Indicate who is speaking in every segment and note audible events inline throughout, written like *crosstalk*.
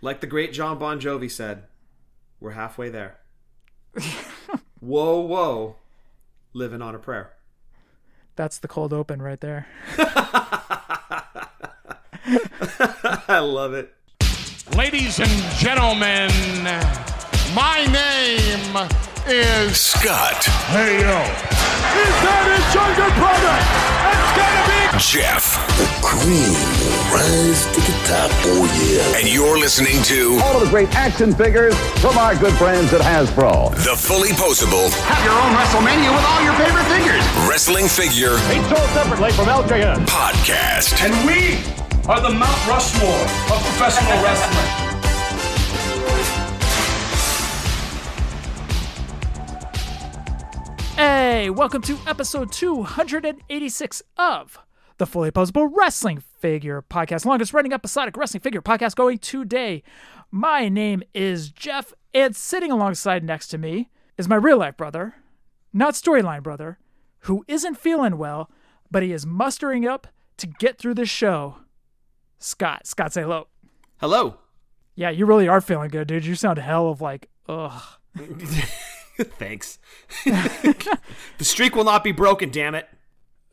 Speaker 1: Like the great Jon Bon Jovi said, we're halfway there. *laughs* whoa, whoa. Living on a prayer.
Speaker 2: That's the cold open right there. *laughs*
Speaker 1: I love it.
Speaker 3: Ladies and gentlemen, my name is
Speaker 4: Scott,
Speaker 3: Hey Yo. Is that his younger brother? It's gonna be
Speaker 4: Jeff,
Speaker 5: cream will rise to the top. Oh, yeah.
Speaker 4: and you're listening to
Speaker 6: all of the great action figures from our good friends at Hasbro.
Speaker 4: the fully posable
Speaker 7: Have your own WrestleMania with all your favorite figures.
Speaker 4: Wrestling Figure
Speaker 6: Sold separately from LJN.
Speaker 4: Podcast.
Speaker 8: And we are the Mount Rushmore of professional wrestling.
Speaker 2: Hey, welcome to episode 286 of the Fully Posable Wrestling Figure Podcast, longest running episodic wrestling figure podcast going today. My name is Jeff, and sitting alongside next to me is my real life brother, not storyline brother, who isn't feeling well, but he is mustering up to get through this show. Scott, Scott, say hello.
Speaker 1: Hello.
Speaker 2: Yeah, you really are feeling good, dude. You sound hell of like, ugh. *laughs* *laughs*
Speaker 1: Thanks. *laughs* the streak will not be broken, damn it.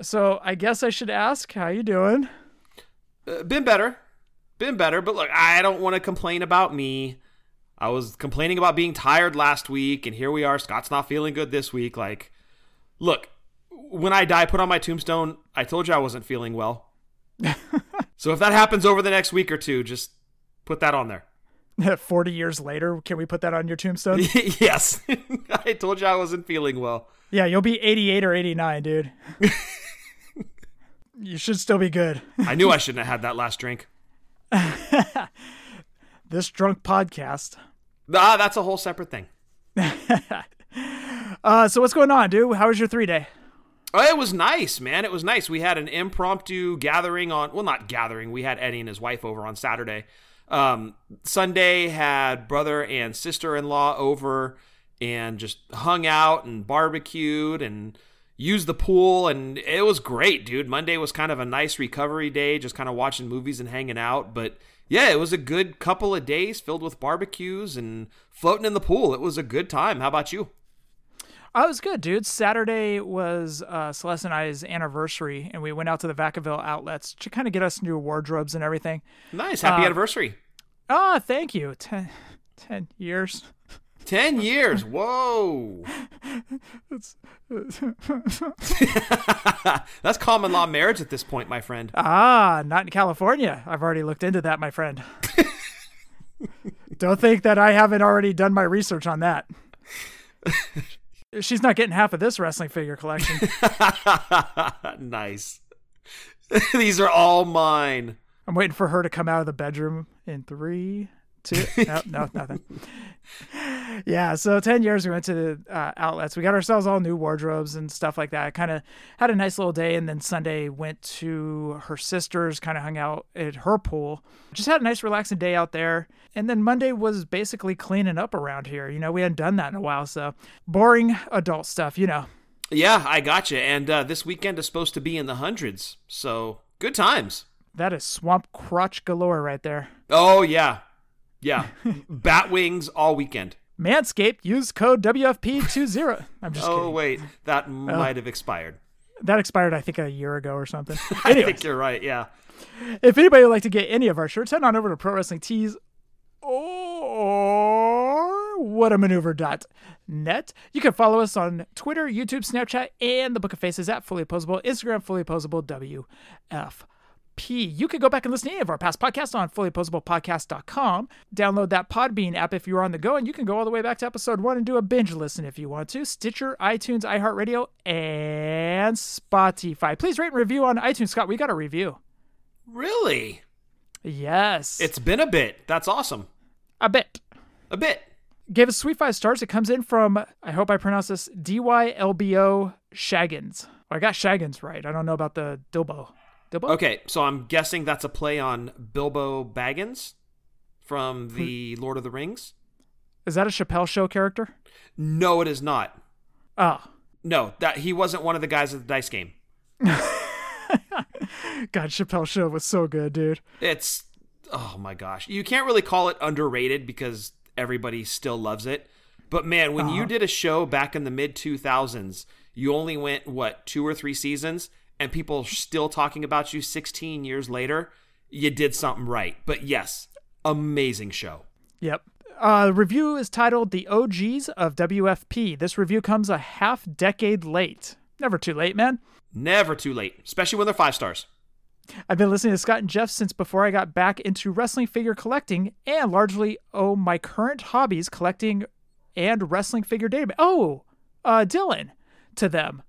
Speaker 2: So I guess I should ask, how you doing?
Speaker 1: Uh, been better. Been better, but look, I don't want to complain about me. I was complaining about being tired last week, and here we are. Scott's not feeling good this week. Like, look, when I die, put on my tombstone, I told you I wasn't feeling well. *laughs* so if that happens over the next week or two, just put that on there. *laughs*
Speaker 2: 40 years later, can we put that on your tombstone? *laughs*
Speaker 1: yes. *laughs* I told you I wasn't feeling well.
Speaker 2: yeah, you'll be 88 or 89, dude. you should still be good.
Speaker 1: I knew I shouldn't have had that last drink.
Speaker 2: This drunk podcast.
Speaker 1: Ah, that's a whole separate thing.
Speaker 2: Uh, so what's going on, dude? How was your three day?
Speaker 1: Oh, it was nice, man. It was nice. We had an impromptu gathering on, well, not gathering. We had Eddie and his wife over on Saturday. Um, Sunday had brother and sister in law over and just hung out and barbecued and used the pool. And it was great, dude. Monday was kind of a nice recovery day, just kind of watching movies and hanging out. But yeah, it was a good couple of days filled with barbecues and floating in the pool. It was a good time. How about you?
Speaker 2: I was good, dude. Saturday was uh, Celeste and I's anniversary, and we went out to the Vacaville outlets to kind of get us new wardrobes and everything.
Speaker 1: Nice. Happy
Speaker 2: Uh,
Speaker 1: anniversary.
Speaker 2: Ah, thank you. Ten, ten years.
Speaker 1: 10 years. *laughs* Whoa. *laughs* That's common law marriage at this point, my friend.
Speaker 2: Ah, not in California. I've already looked into that, my friend. *laughs* Don't think that I haven't already done my research on that. She's not getting half of this wrestling figure collection. *laughs*
Speaker 1: nice. *laughs* These are all mine.
Speaker 2: I'm waiting for her to come out of the bedroom in three, two. *laughs* No, no, nothing. Yeah, so 10 years we went to the uh, outlets. We got ourselves all new wardrobes and stuff like that. Kind of had a nice little day. And then Sunday went to her sister's, kind of hung out at her pool. Just had a nice, relaxing day out there. And then Monday was basically cleaning up around here. You know, we hadn't done that in a while. So boring adult stuff, you know.
Speaker 1: Yeah, I got you. And uh, this weekend is supposed to be in the hundreds. So good times.
Speaker 2: That is swamp crotch galore right there.
Speaker 1: Oh, yeah. Yeah. Bat wings all weekend.
Speaker 2: Manscaped, use code WFP20. *laughs* I'm just
Speaker 1: Oh,
Speaker 2: kidding.
Speaker 1: wait. That might have expired.
Speaker 2: That expired, I think, a year ago or something. *laughs*
Speaker 1: I think you're right. Yeah.
Speaker 2: if anybody would like to get any of our shirts, head on over to Pro Wrestling Tees or whatamaneuver.net. You can follow us on Twitter, YouTube, Snapchat, and the Book of Faces at Fully Posable, Instagram, Fully Posable, WFP. You can go back and listen to any of our past podcasts on fullyposablepodcast.com. Download that Podbean app if you're on the go, and you can go all the way back to episode one and do a binge listen if you want to. Stitcher, iTunes, iHeartRadio, and Spotify. Please rate and review on iTunes. Scott, we got a review.
Speaker 1: Really?
Speaker 2: Yes.
Speaker 1: It's been a bit. That's awesome.
Speaker 2: a bit.
Speaker 1: A bit.
Speaker 2: Gave us sweet five stars. It comes in from, I hope I pronounce this, DYLBO Shaggins. I got Shaggins right. I don't know about the Dilbo.
Speaker 1: Okay, so I'm guessing that's a play on Bilbo Baggins from
Speaker 2: Hmm.
Speaker 1: the Lord of the Rings.
Speaker 2: Is that a Chappelle show character?
Speaker 1: No, it is not.
Speaker 2: Oh.
Speaker 1: No, that he wasn't one of the guys at the dice game. *laughs*
Speaker 2: God, Chappelle show was so good, dude.
Speaker 1: It's oh my gosh, you can't really call it underrated because everybody still loves it. But man, when you did a show back in the mid 2000s, you only went what two or three seasons, and people are still talking about you 16 years later. You did something right. But yes, amazing show.
Speaker 2: Yep. Uh, review is titled The OGs of WFP. This review comes a half decade late. Never too late, man.
Speaker 1: Never too late, especially when they're five stars.
Speaker 2: I've been listening to Scott and Jeff since before I got back into wrestling figure collecting and largely owe my current hobbies collecting and wrestling figure database. Oh, uh, Dylan to them.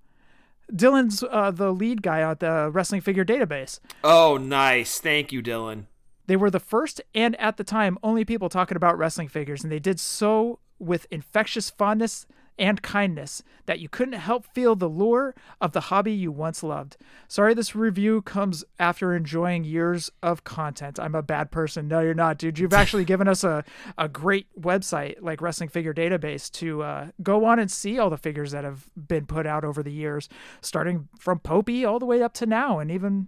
Speaker 2: Dylan's uh, the lead guy on the wrestling figure database.
Speaker 1: Oh, nice. Thank you, Dylan.
Speaker 2: They were the first and at the time only people talking about wrestling figures, and they did so with infectious fondness and kindness that you couldn't help feel the lure of the hobby you once loved. Sorry, this review comes after enjoying years of content. I'm a bad person. No, you're not, dude. You've actually *laughs* given us a, a great website like Wrestling Figure Database to uh, go on and see all the figures that have been put out over the years, starting from Popey all the way up to now, and even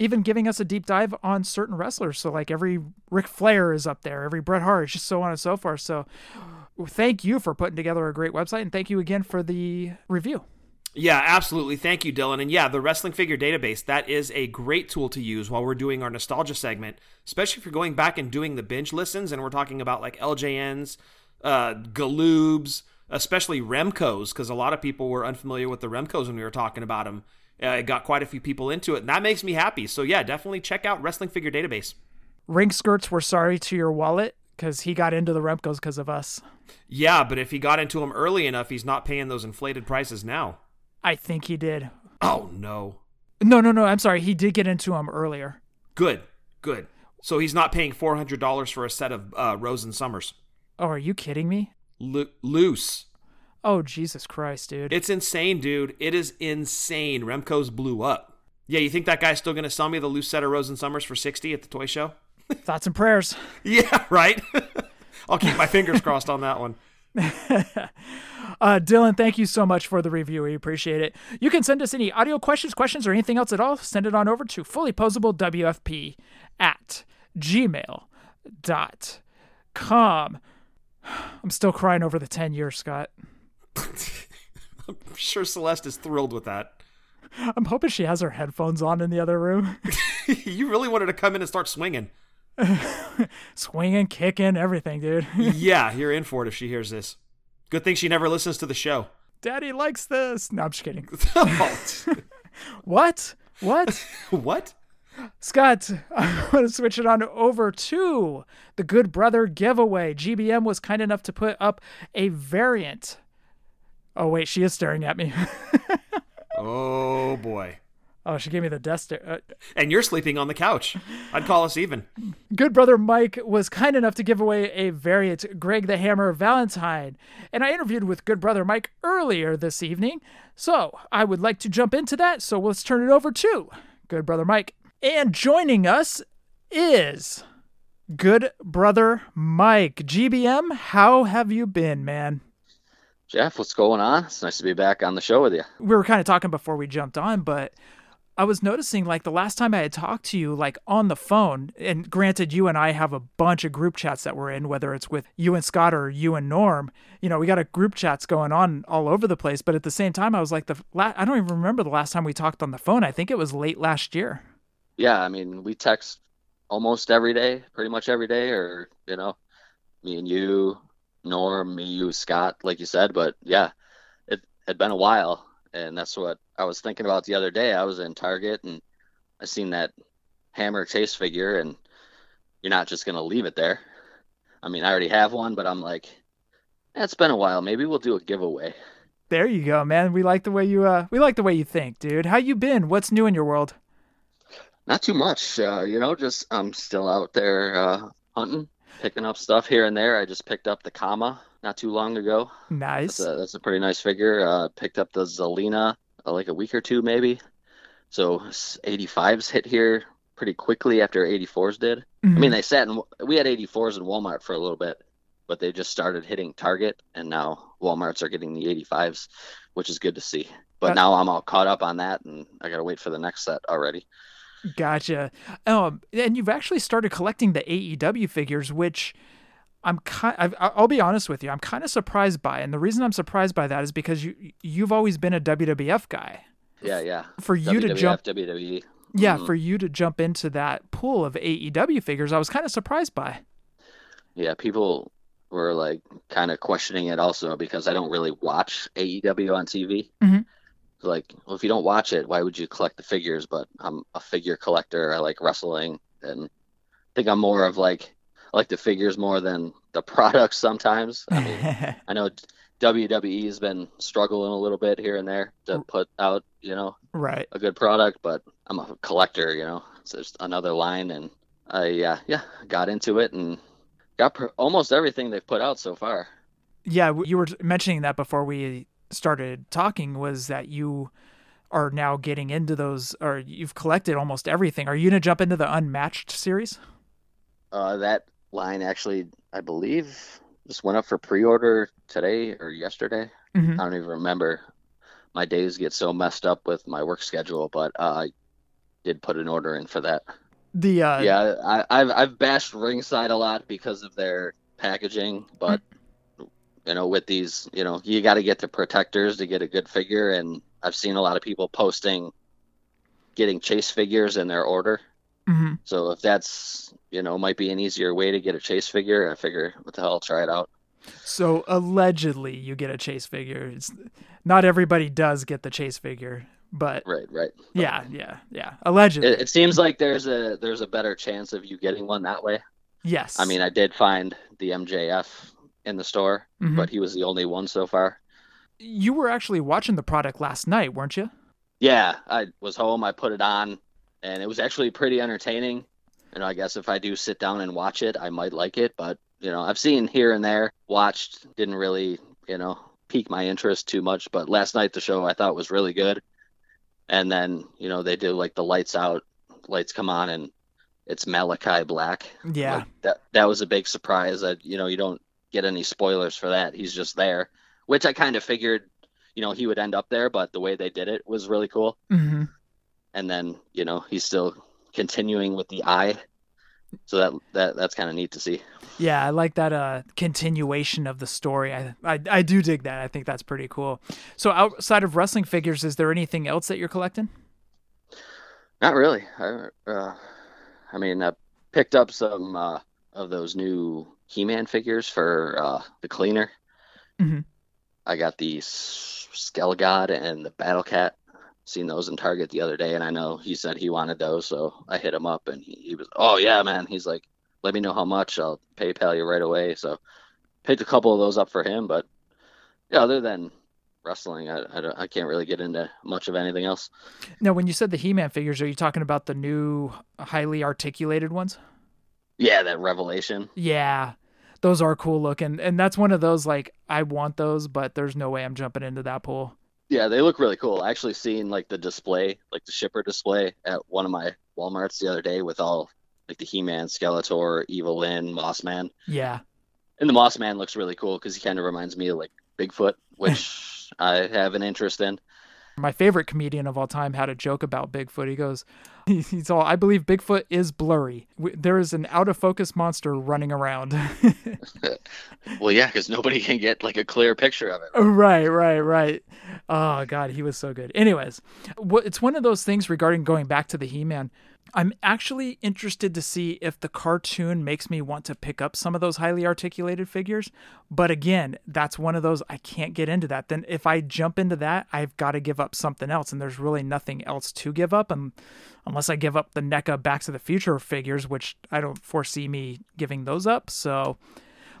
Speaker 2: even giving us a deep dive on certain wrestlers. So like every Ric Flair is up there, every Bret Hart, just so on and so forth. So thank you for putting together a great website, and thank you again for the review.
Speaker 1: Yeah, absolutely. Thank you, Dylan. And yeah, the Wrestling Figure Database, that is a great tool to use while we're doing our nostalgia segment, especially if you're going back and doing the binge listens and we're talking about like LJNs, uh, Galoobs, especially Remcos, because a lot of people were unfamiliar with the Remcos when we were talking about them. Uh, it got quite a few people into it, and that makes me happy. So yeah, definitely check out Wrestling Figure Database.
Speaker 2: Ring skirts were sorry to your wallet because he got into the Remcos because of us.
Speaker 1: Yeah, but if he got into them early enough, he's not paying those inflated prices now.
Speaker 2: I think he did.
Speaker 1: Oh no.
Speaker 2: No, no, no. I'm sorry. He did get into them earlier.
Speaker 1: Good, good. So he's not paying four hundred dollars for a set of uh, Rose and Somers.
Speaker 2: Oh, are you kidding me?
Speaker 1: Lo- loose.
Speaker 2: Oh, Jesus Christ, dude.
Speaker 1: It's insane, dude. It is insane. Remco's blew up. Yeah, you think that guy's still going to sell me the loose set of Rose and Somers for 60 at the toy show?
Speaker 2: Thoughts and prayers. *laughs*
Speaker 1: Yeah, right? *laughs* I'll keep my fingers crossed on that one. *laughs*
Speaker 2: Uh, Dylan, thank you so much for the review. We appreciate it. You can send us any audio questions, questions, or anything else at all. Send it on over to fullyposablewfp at gmail.com. *sighs* I'm still crying over the 10 years, Scott.
Speaker 1: I'm sure Celeste is thrilled with that.
Speaker 2: I'm hoping she has her headphones on in the other room.
Speaker 1: you really wanted to come in and start swinging. *laughs*
Speaker 2: Swinging, kicking, everything, dude. *laughs*
Speaker 1: yeah, you're in for it if she hears this. Good thing she never listens to the show.
Speaker 2: Daddy likes this. No, I'm just kidding. *laughs*
Speaker 1: Oh,
Speaker 2: What? What?
Speaker 1: what?
Speaker 2: Scott, I want to switch it on over to the Good Brother giveaway. GBM was kind enough to put up a variant. Oh, wait, she is staring at me.
Speaker 1: Oh boy.
Speaker 2: Oh, she gave me the death stare. Uh,
Speaker 1: And you're sleeping on the couch. I'd call us even.
Speaker 2: Good Brother Mike was kind enough to give away a variant, Greg the Hammer Valentine. And I interviewed with Good Brother Mike earlier this evening. So I would like to jump into that. So let's turn it over to Good Brother Mike. And joining us is Good Brother Mike. GBM, how have you been, man?
Speaker 9: Jeff, what's going on? It's nice to be back on the show with you.
Speaker 2: we were kind of talking before we jumped on, but I was noticing like the last time I had talked to you, like on the phone, and granted, you and I have a bunch of group chats that we're in, whether it's with you and Scott or you and Norm. You know, we got a group chats going on all over the place. But at the same time, I was like, the la- I don't even remember the last time we talked on the phone. I think it was late last year.
Speaker 9: Yeah, I mean, we text almost every day, pretty much every day, or, you know, me and you, Norm, me, you, Scott, like you said. But yeah, it had been a while. And that's what I was thinking about the other day. I was in Target and I seen that hammer chase figure, and you're not just going to leave it there. I mean, I already have one, but I'm like, eh, it's been a while. Maybe we'll do a giveaway.
Speaker 2: There you go, man. We like the way you uh, we like the way you think, dude. How you been? What's new in your world?
Speaker 9: Not too much, uh, you know. Just I'm still out there uh, hunting, picking up stuff here and there. I just picked up the Kama not too long ago.
Speaker 2: Nice.
Speaker 9: That's a, that's a pretty nice figure. Uh, picked up the Zelina uh, like a week or two maybe. So 85s hit here pretty quickly after 84s did. I mean, they sat in. We had 84s in Walmart for a little bit, but they just started hitting Target, and now Walmart's are getting the 85s, which is good to see. But now I'm all caught up on that, and I gotta wait for the next set already.
Speaker 2: Gotcha. Um, and you've actually started collecting the AEW figures, which I'm kind. I've, I'll be honest with you. I'm kind of surprised by, and the reason I'm surprised by that is because you you've always been a WWF guy.
Speaker 9: Yeah, yeah.
Speaker 2: For you to jump,
Speaker 9: WWE.
Speaker 2: yeah,
Speaker 9: Mhm.
Speaker 2: for you to jump into that pool of AEW figures, I was kind of surprised by.
Speaker 9: Yeah, people were like kind of questioning it also because I don't really watch AEW on TV.
Speaker 2: Mhm.
Speaker 9: Like, well, if you don't watch it, why would you collect the figures? But I'm a figure collector. I like wrestling, and I think I'm more of like I like the figures more than the *laughs* products sometimes. I mean, *laughs* I know WWE's been struggling a little bit here and there to oh. put out, you know,
Speaker 2: right.
Speaker 9: a good product, but I'm a collector, you know. So it's another line, and I yeah yeah got into it and got pr- almost everything they've put out so far.
Speaker 2: Yeah, you were mentioning that before we started talking was that you are now getting into those, or you've collected almost everything. Are you gonna jump into the Unmatched series?
Speaker 9: Uh, that line actually, I believe, just went up for pre-order today or yesterday.
Speaker 2: Mhm.
Speaker 9: I don't even remember. My days get so messed up with my work schedule, but uh, I did put an order in for that.
Speaker 2: The uh,
Speaker 9: yeah, I, I've I've bashed ringside a lot because of their packaging, but you know, with these, you know, you got to get the protectors to get a good figure, and I've seen a lot of people posting getting chase figures in their order.
Speaker 2: mhm.
Speaker 9: So if that's you know might be an easier way to get a chase figure, I figure what the hell, I'll try it out.
Speaker 2: So allegedly, you get a chase figure. It's not everybody does get the chase figure, but
Speaker 9: Right, right.
Speaker 2: yeah, yeah, yeah. Allegedly,
Speaker 9: It, it seems like there's a there's a better chance of you getting one that way.
Speaker 2: yes.
Speaker 9: I mean, I did find the MJF in the store,
Speaker 2: Mhm.
Speaker 9: but he was the only one so far.
Speaker 2: you were actually watching the product last night, weren't you?
Speaker 9: Yeah, I was home. I put it on, and it was actually pretty entertaining. You know, I guess if I do sit down and watch it, I might like it. But you know, I've seen here and there, watched, didn't really, you know, pique my interest too much. But last night the show I thought was really good. And then you know they do like the lights out, lights come on, and it's Malachi Black.
Speaker 2: Yeah.
Speaker 9: Like, that that was a big surprise. That you know you don't get any spoilers for that. He's just there, which I kind of figured, you know, he would end up there. But the way they did it was really cool
Speaker 2: hmm
Speaker 9: and then you know he's still continuing with the eye so that that that's kind of neat to see
Speaker 2: Yeah, I like that uh continuation of the story. I, I I do dig that. I think that's pretty cool. So outside of wrestling figures, is there anything else that you're collecting?
Speaker 9: not really i uh, i mean i picked up some uh of those new he-man figures for uh the cleaner.
Speaker 2: Mhm.
Speaker 9: i got the S- skelegod and the battle cat. Seen those in target the other day and i know he said he wanted those so i hit him up and he, he was oh yeah man. He's like let me know how much. I'll paypal you right away. So picked a couple of those up for him but yeah other than wrestling i, I, I can't really get into much of anything else.
Speaker 2: Now, when you said the He-Man figures, are you talking about the new highly articulated ones?
Speaker 9: yeah that revelation.
Speaker 2: Yeah, those are cool looking, and that's one of those like I want those, but there's no way I'm jumping into that pool.
Speaker 9: yeah they look really cool. I actually seen like the display like the shipper display at one of my walmarts the other day with all like the he-man skeletor evil lyn moss man.
Speaker 2: Yeah,
Speaker 9: and the moss man looks really cool because he kind of reminds me of like bigfoot *laughs* which i have an interest in.
Speaker 2: My favorite comedian of all time had a joke about Bigfoot. He goes, *laughs* he's all, I believe Bigfoot is blurry. There is an out of focus monster running around. *laughs*
Speaker 9: well yeah because nobody can get like a clear picture of it oh,
Speaker 2: right, right, right. Oh God, he was so good. Anyways, it's one of those things regarding going back to the He-Man. I'm actually interested to see if the cartoon makes me want to pick up some of those highly articulated figures. But again, that's one of those I can't get into that. Then if I jump into that, I've got to give up something else, and there's really nothing else to give up, and unless I give up the NECA Back to the Future figures, which I don't foresee me giving those up. So,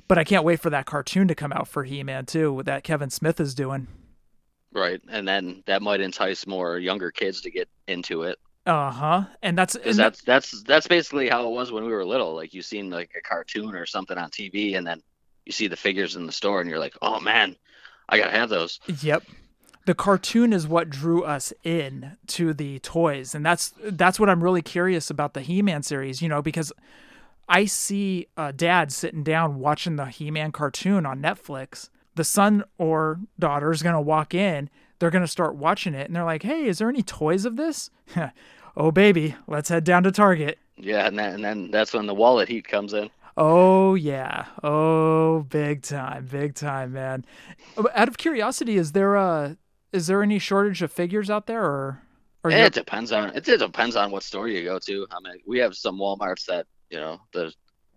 Speaker 2: but I can't wait for that cartoon to come out for He-Man too, with that Kevin Smith is doing.
Speaker 9: right and then that might entice more younger kids to get into it
Speaker 2: Uh huh. And that's and
Speaker 9: that's that's that's basically how it was when we were little. Like you seen like a cartoon or something on TV, and then you see the figures in the store, and you're like, oh man, I gotta have those.
Speaker 2: Yep. The cartoon is what drew us in to the toys, and that's that's what I'm really curious about the He-Man series. You know, because I see a dad sitting down watching the He-Man cartoon on Netflix. The son or daughter is gonna walk in. They're gonna start watching it, and they're like, "Hey, is there any toys of this?" *laughs* oh baby, let's head down to Target.
Speaker 9: Yeah, and then and then that's when the wallet heat comes in.
Speaker 2: Oh yeah. Oh, big time, big time, man. Out of curiosity, is there a is there any shortage of figures out there, or or
Speaker 9: It depends on it, it depends on what store you go to. I mean, we have some WalMarts that you know the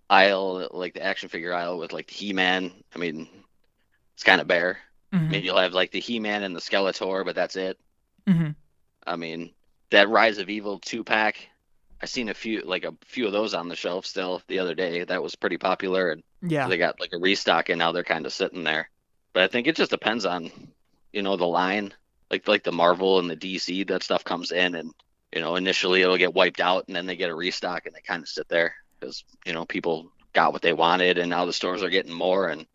Speaker 9: aisle, like the action figure aisle with like the He-Man. I mean, it's kind of bare. I
Speaker 2: Mhm,
Speaker 9: mean, you'll have like the He-Man and the Skeletor, but that's it.
Speaker 2: mhm.
Speaker 9: I mean, that Rise of Evil two pack. I seen a few like a few of those on the shelf still the other day. That was pretty popular, and
Speaker 2: yeah,
Speaker 9: they got like a restock, and now they're kind of sitting there. But I think it just depends on, you know, the line. Like like the Marvel and the DC, that stuff comes in, and you know, initially it'll get wiped out, and then they get a restock, and they kind of sit there because you know people got what they wanted, and now the stores are getting more, and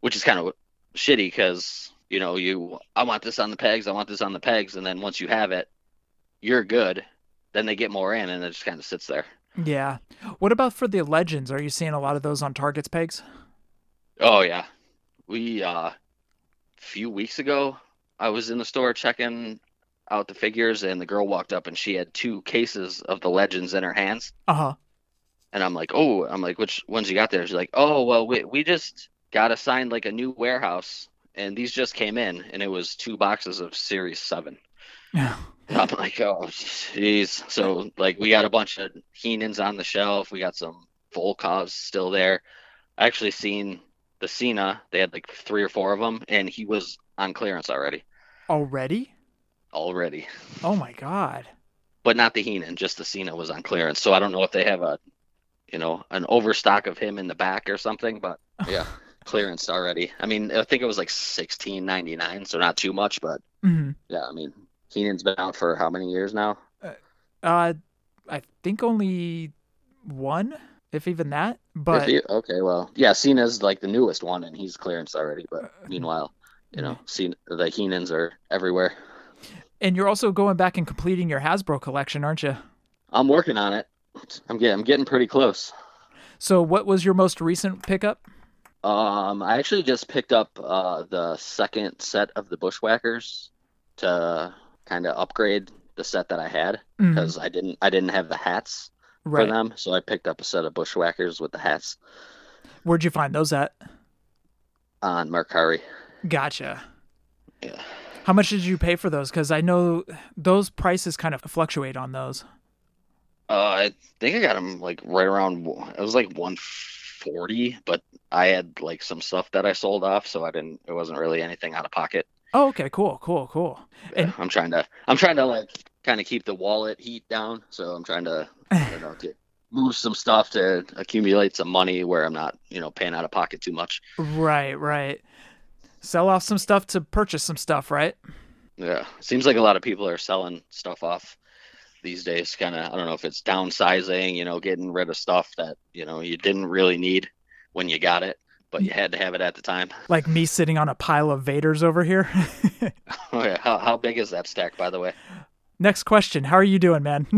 Speaker 9: which is kind of shitty because you know you I want this on the pegs, I want this on the pegs, and then once you have it, you're good. Then they get more in, and it just kind of sits there.
Speaker 2: yeah. What about for the legends? Are you seeing a lot of those on Target's pegs?
Speaker 9: Oh yeah, we uh, a few weeks ago, I was in the store checking out the figures, and the girl walked up and she had two cases of the legends in her hands,
Speaker 2: Uh huh.
Speaker 9: and I'm like, oh, I'm like, which ones you got there? She's like, oh, well, we we just got assigned like a new warehouse, and these just came in, and it was two boxes of Series Seven. Yeah. I'm like, oh, jeez. So like, we got a bunch of Heenans on the shelf. We got some Volkovs still there. I actually seen the Cena. They had like three or four of them, and he was on clearance already.
Speaker 2: Already?
Speaker 9: Already,
Speaker 2: Oh my god.
Speaker 9: but not the Heenan. Just the Cena was on clearance. So I don't know if they have a, you know, an overstock of him in the back or something. But *laughs* yeah, clearance already. I mean, I think it was like sixteen ninety nine, so not too much. But
Speaker 2: hmm
Speaker 9: yeah, I mean, Heenan's been out for how many years now?
Speaker 2: Uh, I think only one, if even that. But
Speaker 9: he- okay, well, yeah, Cena's like the newest one, and he's clearance already. But meanwhile, you know, Cena, the Heenans are everywhere.
Speaker 2: and you're also going back and completing your Hasbro collection, aren't you?
Speaker 9: I'm working on it. I'm getting I'm getting pretty close.
Speaker 2: So, what was your most recent pickup?
Speaker 9: Um, I actually just picked up uh, the second set of the Bushwhackers to kind of upgrade the set that I had because I didn't I didn't have the hats
Speaker 2: Right.
Speaker 9: for them, so I picked up a set of Bushwhackers with the hats
Speaker 2: Where'd you find those at?
Speaker 9: on Mercari.
Speaker 2: Gotcha.
Speaker 9: Yeah.
Speaker 2: How much did you pay for those? Because I know those prices kind of fluctuate on those.
Speaker 9: Uh, I think I got them like right around. It was like 140, but I had like some stuff that I sold off, so I didn't. It wasn't really anything out of pocket.
Speaker 2: Oh, okay, cool, cool, cool. And
Speaker 9: I'm trying to. I'm trying to like kind of keep the wallet heat down, so I'm trying to I don't know get move some stuff to accumulate some money where I'm not you know paying out of pocket too much.
Speaker 2: right, right. Sell off some stuff to purchase some stuff, right?
Speaker 9: Yeah, seems like a lot of people are selling stuff off these days. Kind of, I don't know if it's downsizing, you know, getting rid of stuff that you know you didn't really need when you got it, but you had to have it at the time. *laughs*
Speaker 2: Like me sitting on a pile of Vaders over here. *laughs*
Speaker 9: Oh yeah, how how big is that stack, by the way?
Speaker 2: Next question. How are you doing, man? *laughs*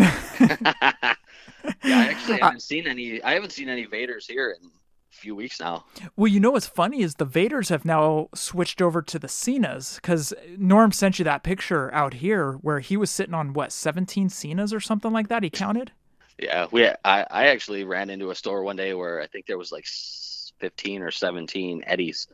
Speaker 9: Yeah, I actually haven't seen any. I haven't seen any Vaders here in few weeks now.
Speaker 2: well, you know what's funny is the Vaders have now switched over to the Cenas because Norm sent you that picture out here where he was sitting on what 17 Cenas or something like that. He counted.
Speaker 9: Yeah, we. I I actually ran into a store one day where I think there was like fifteen or seventeen Eddies.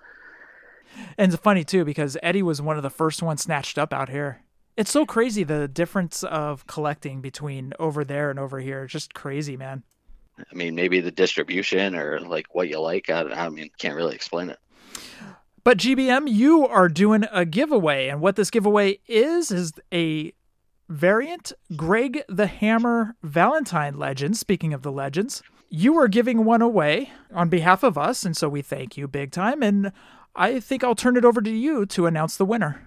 Speaker 2: And it's funny too because Eddie was one of the first ones snatched up out here. It's so crazy the difference of collecting between over there and over here. It's just crazy, man.
Speaker 9: I mean, maybe the distribution or like what you like. I, I mean, can't really explain it.
Speaker 2: But GBM, you are doing a giveaway, and what this giveaway is is a variant Greg the Hammer Valentine legend. Speaking of the legends, you are giving one away on behalf of us, and so we thank you big time. And I think I'll turn it over to you to announce the winner.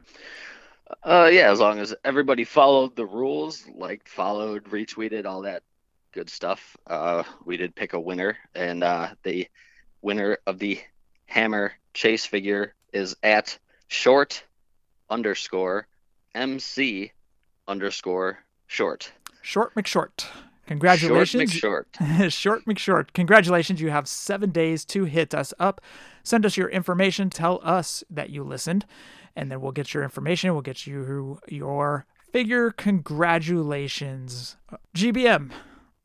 Speaker 9: Uh, yeah, as long as everybody followed the rules, like followed, retweeted, all that good stuff. Uh, we did pick a winner, and uh, the winner of the Hammer Chase figure is at short underscore MC underscore short.
Speaker 2: Short McShort. Congratulations.
Speaker 9: Short McShort. *laughs*
Speaker 2: Short McShort. Congratulations. You have seven days to hit us up. Send us your information. Tell us that you listened. And then we'll get your information. We'll get you your figure congratulations. GBM.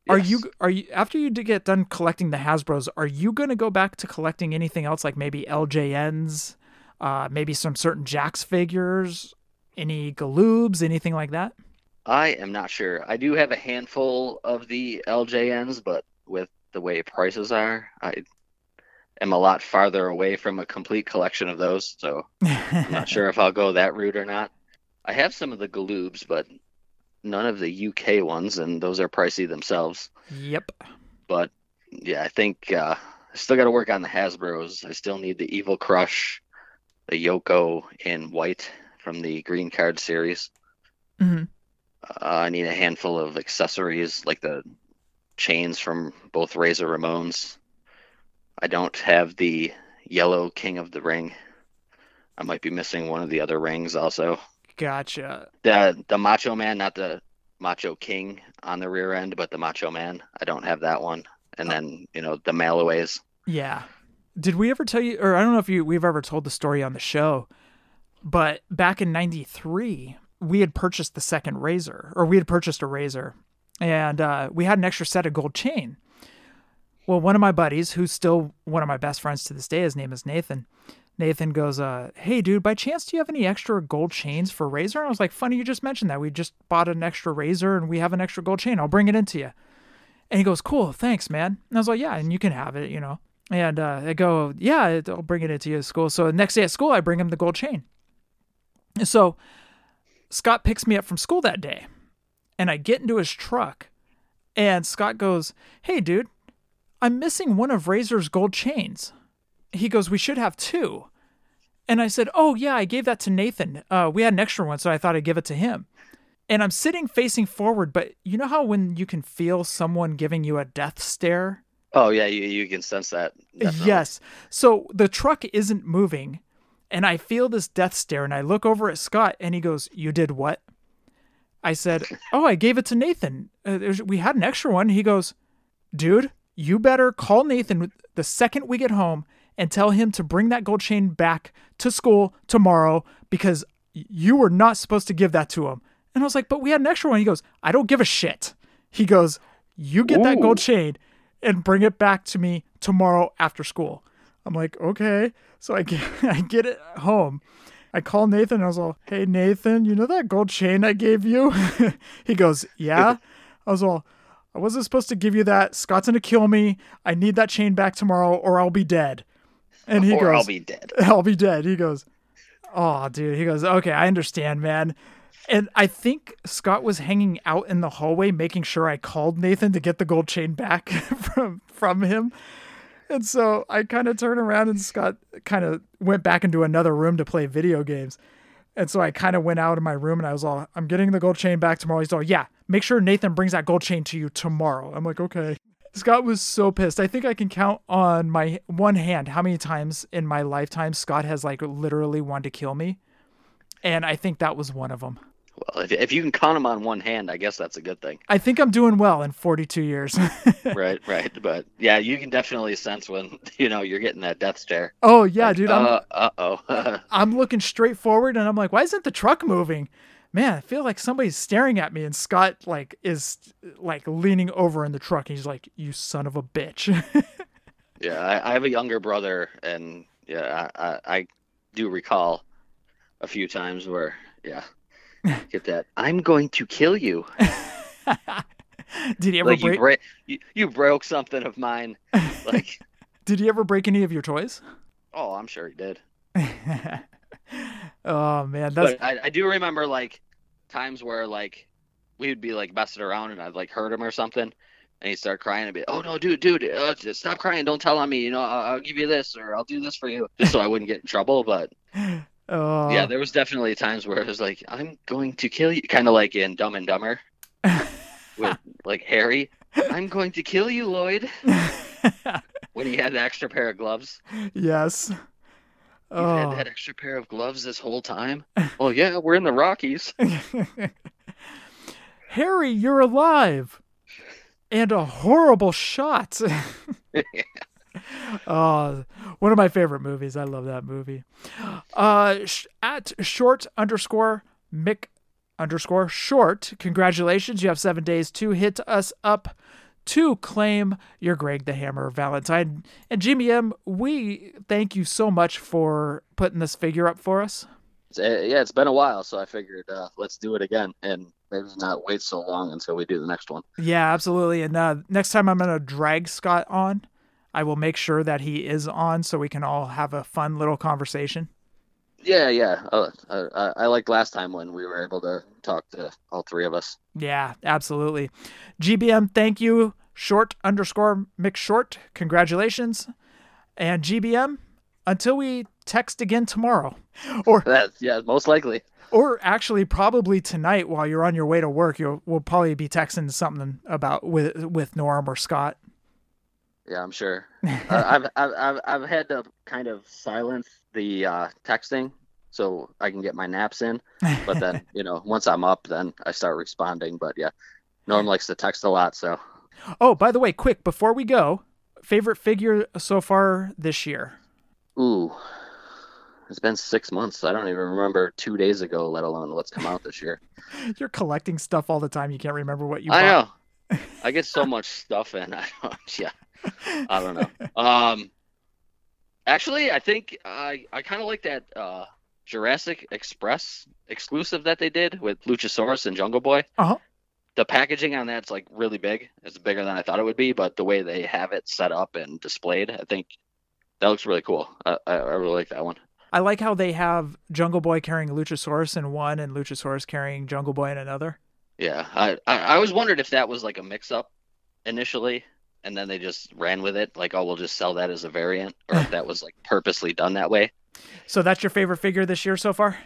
Speaker 2: Are you are you after you get done collecting the Hasbro's, are you going to go back to collecting anything else like maybe LJNs, uh maybe some certain Jakks figures, any Galoobs, anything like that?
Speaker 9: I am not sure. I do have a handful of the LJNs, but with the way prices are, I am a lot farther away from a complete collection of those, so *laughs* I'm not sure if I'll go that route or not. I have some of the Galoobs, but none of the UK ones, and those are pricey themselves.
Speaker 2: Yep.
Speaker 9: But yeah, I think uh, I still got to work on the Hasbro's. I still need the Evil Crush, the Yoko in white from the Green Card series.
Speaker 2: Mhm.
Speaker 9: Uh, I need a handful of accessories like the chains from both Razor Ramones. I don't have the yellow King of the Ring. I might be missing one of the other rings also.
Speaker 2: Gotcha.
Speaker 9: The the Macho Man, not the Macho King on the rear end, but the Macho Man. I don't have that one. And then, you know, the Malaways.
Speaker 2: Yeah. Did we ever tell you, or I don't know if you we've ever told the story on the show, but back in '93, we had purchased the second razor, or we had purchased a razor, and uh, we had an extra set of gold chain. Well, one of my buddies, who's still one of my best friends to this day, his name is Nathan. Nathan goes, uh, "Hey, dude, by chance do you have any extra gold chains for razor?" And I was like, "Funny, you just mentioned that. We just bought an extra razor, and we have an extra gold chain. I'll bring it into you." And he goes, "Cool, thanks, man." And I was like, "Yeah, and you can have it, you know." And uh, I go, "Yeah, I'll bring it into you at school." So the next day at school, I bring him the gold chain. And so Scott picks me up from school that day, and I get into his truck, and Scott goes, "Hey, dude, I'm missing one of Razor's gold chains." He goes, "We should have two." And I said, "Oh yeah, I gave that to Nathan. Uh, we had an extra one, so I thought I'd give it to him." And I'm sitting facing forward, but you know how when you can feel someone giving you a death stare?
Speaker 9: Oh yeah, you you can sense that. definitely.
Speaker 2: Yes. So the truck isn't moving, and I feel this death stare, and I look over at Scott, and he goes, "You did what?" I said, *laughs* "Oh, I gave it to Nathan. Uh, we had an extra one." He goes, "Dude, you better call Nathan the second we get home and tell him to bring that gold chain back to school tomorrow because you were not supposed to give that to him." And I was like, "But we had an extra one." He goes, "I don't give a shit." He goes, "You get that gold chain and bring it back to me tomorrow after school." I'm like, "Okay." So I get, *laughs* I get it home. I call Nathan. And I was all, "Hey Nathan, you know that gold chain I gave you?" *laughs* he goes, "Yeah." *laughs* I was all, "I wasn't supposed to give you that. Scott's gonna kill me. I need that chain back tomorrow, or I'll be dead." And he
Speaker 9: or
Speaker 2: goes,
Speaker 9: I'll be dead. *laughs*
Speaker 2: I'll be dead. He goes, Oh, dude. He goes, Okay, I understand, man. And I think Scott was hanging out in the hallway making sure I called Nathan to get the gold chain back *laughs* from from him. And so I kind of turned around and Scott kind of went back into another room to play video games. And so I kind of went out of my room and I was all, I'm getting the gold chain back tomorrow. He's all, yeah, make sure Nathan brings that gold chain to you tomorrow. I'm like, okay. Scott was so pissed. I think I can count on my one hand how many times in my lifetime Scott has like literally wanted to kill me. And I think that was one of them.
Speaker 9: Well, if, if you can count them on one hand, I guess that's a good thing.
Speaker 2: I think I'm doing well in 42 years. *laughs*
Speaker 9: right, right. But yeah, you can definitely sense when *laughs* you know you're getting that death stare.
Speaker 2: oh, yeah, dude.
Speaker 9: Uh, uh oh. *laughs*
Speaker 2: I'm looking straight forward and I'm like, why isn't the truck moving? Man, I feel like somebody's staring at me and Scott like is like leaning over in the truck and he's like, You son of a bitch. *laughs*
Speaker 9: yeah, I, I have a younger brother, and yeah, I, I, I do recall a few times where yeah, *laughs* get that. I'm going to kill you.
Speaker 2: did he ever
Speaker 9: Like you
Speaker 2: break
Speaker 9: break, you, you broke something of mine. Like, *laughs*
Speaker 2: did he ever break any of your toys?
Speaker 9: oh, I'm sure he did.
Speaker 2: Oh man, that's
Speaker 9: But I, I do remember like times where like we would be like messing around and I'd like hurt him or something, and he'd start crying and be, "Oh no, dude, dude, uh, stop crying! Don't tell on me. You know, I'll, I'll give you this or I'll do this for you, just so I wouldn't get in trouble." But *laughs*
Speaker 2: oh
Speaker 9: yeah, there was definitely times where it was like, "I'm going to kill you," kind of like in Dumb and Dumber *laughs* with like Harry. I'm going to kill you, Lloyd. *laughs* when he had the extra pair of gloves.
Speaker 2: yes.
Speaker 9: You
Speaker 2: Oh.
Speaker 9: had that extra pair of gloves this whole time. Well, yeah, we're in the Rockies. *laughs*
Speaker 2: Harry, you're alive. And a horrible shot. *laughs* *laughs* uh, one of my favorite movies. I love that movie. Uh, sh- at short underscore Mick underscore short. Congratulations. You have seven days to hit us up to claim your Greg the Hammer Valentine. And GBM, we thank you so much for putting this figure up for us.
Speaker 9: Uh, yeah, it's been a while, so I figured uh, let's do it again and maybe not wait so long until we do the next one.
Speaker 2: Yeah, absolutely. And uh, next time I'm going to drag Scott on, I will make sure that he is on so we can all have a fun little conversation.
Speaker 9: Yeah, yeah. Uh, I, I liked last time when we were able to talk to all three of us.
Speaker 2: Yeah, absolutely. GBM, thank you. Short underscore Mick Short, congratulations. And GBM, until we text again tomorrow, *laughs* or
Speaker 9: That's yeah, most likely.
Speaker 2: or actually probably tonight while you're on your way to work, you'll we'll probably be texting something about with with Norm or Scott.
Speaker 9: Yeah, I'm sure. *laughs* uh, I've, I've I've I've had to kind of silence the uh, texting so I can get my naps in. *laughs* But then you know, once I'm up, then I start responding. But yeah, Norm likes to text a lot, so
Speaker 2: Oh, by the way, quick before we go, favorite figure so far this year.
Speaker 9: ooh, it's been six months. I don't even remember two days ago, let alone what's come out this year. *laughs*
Speaker 2: You're collecting stuff all the time. You can't remember what you
Speaker 9: I
Speaker 2: bought.
Speaker 9: know. I get so much stuff in. *laughs* I don't. Yeah, I don't know. Um, actually, I think I I kind of like that uh, Jurassic Express exclusive that they did with Luchasaurus and Jungle Boy.
Speaker 2: Uh-huh.
Speaker 9: The packaging on that's like really big. It's bigger than I thought it would be, but the way they have it set up and displayed, I think that looks really cool. I I, I really like that one.
Speaker 2: I like how they have Jungle Boy carrying Luchasaurus in one and Luchasaurus carrying Jungle Boy in another.
Speaker 9: Yeah, I, I I always wondered if that was like a mix-up initially, and then they just ran with it, like, oh, we'll just sell that as a variant, or if that was like purposely done that way.
Speaker 2: So that's your favorite figure this year so far?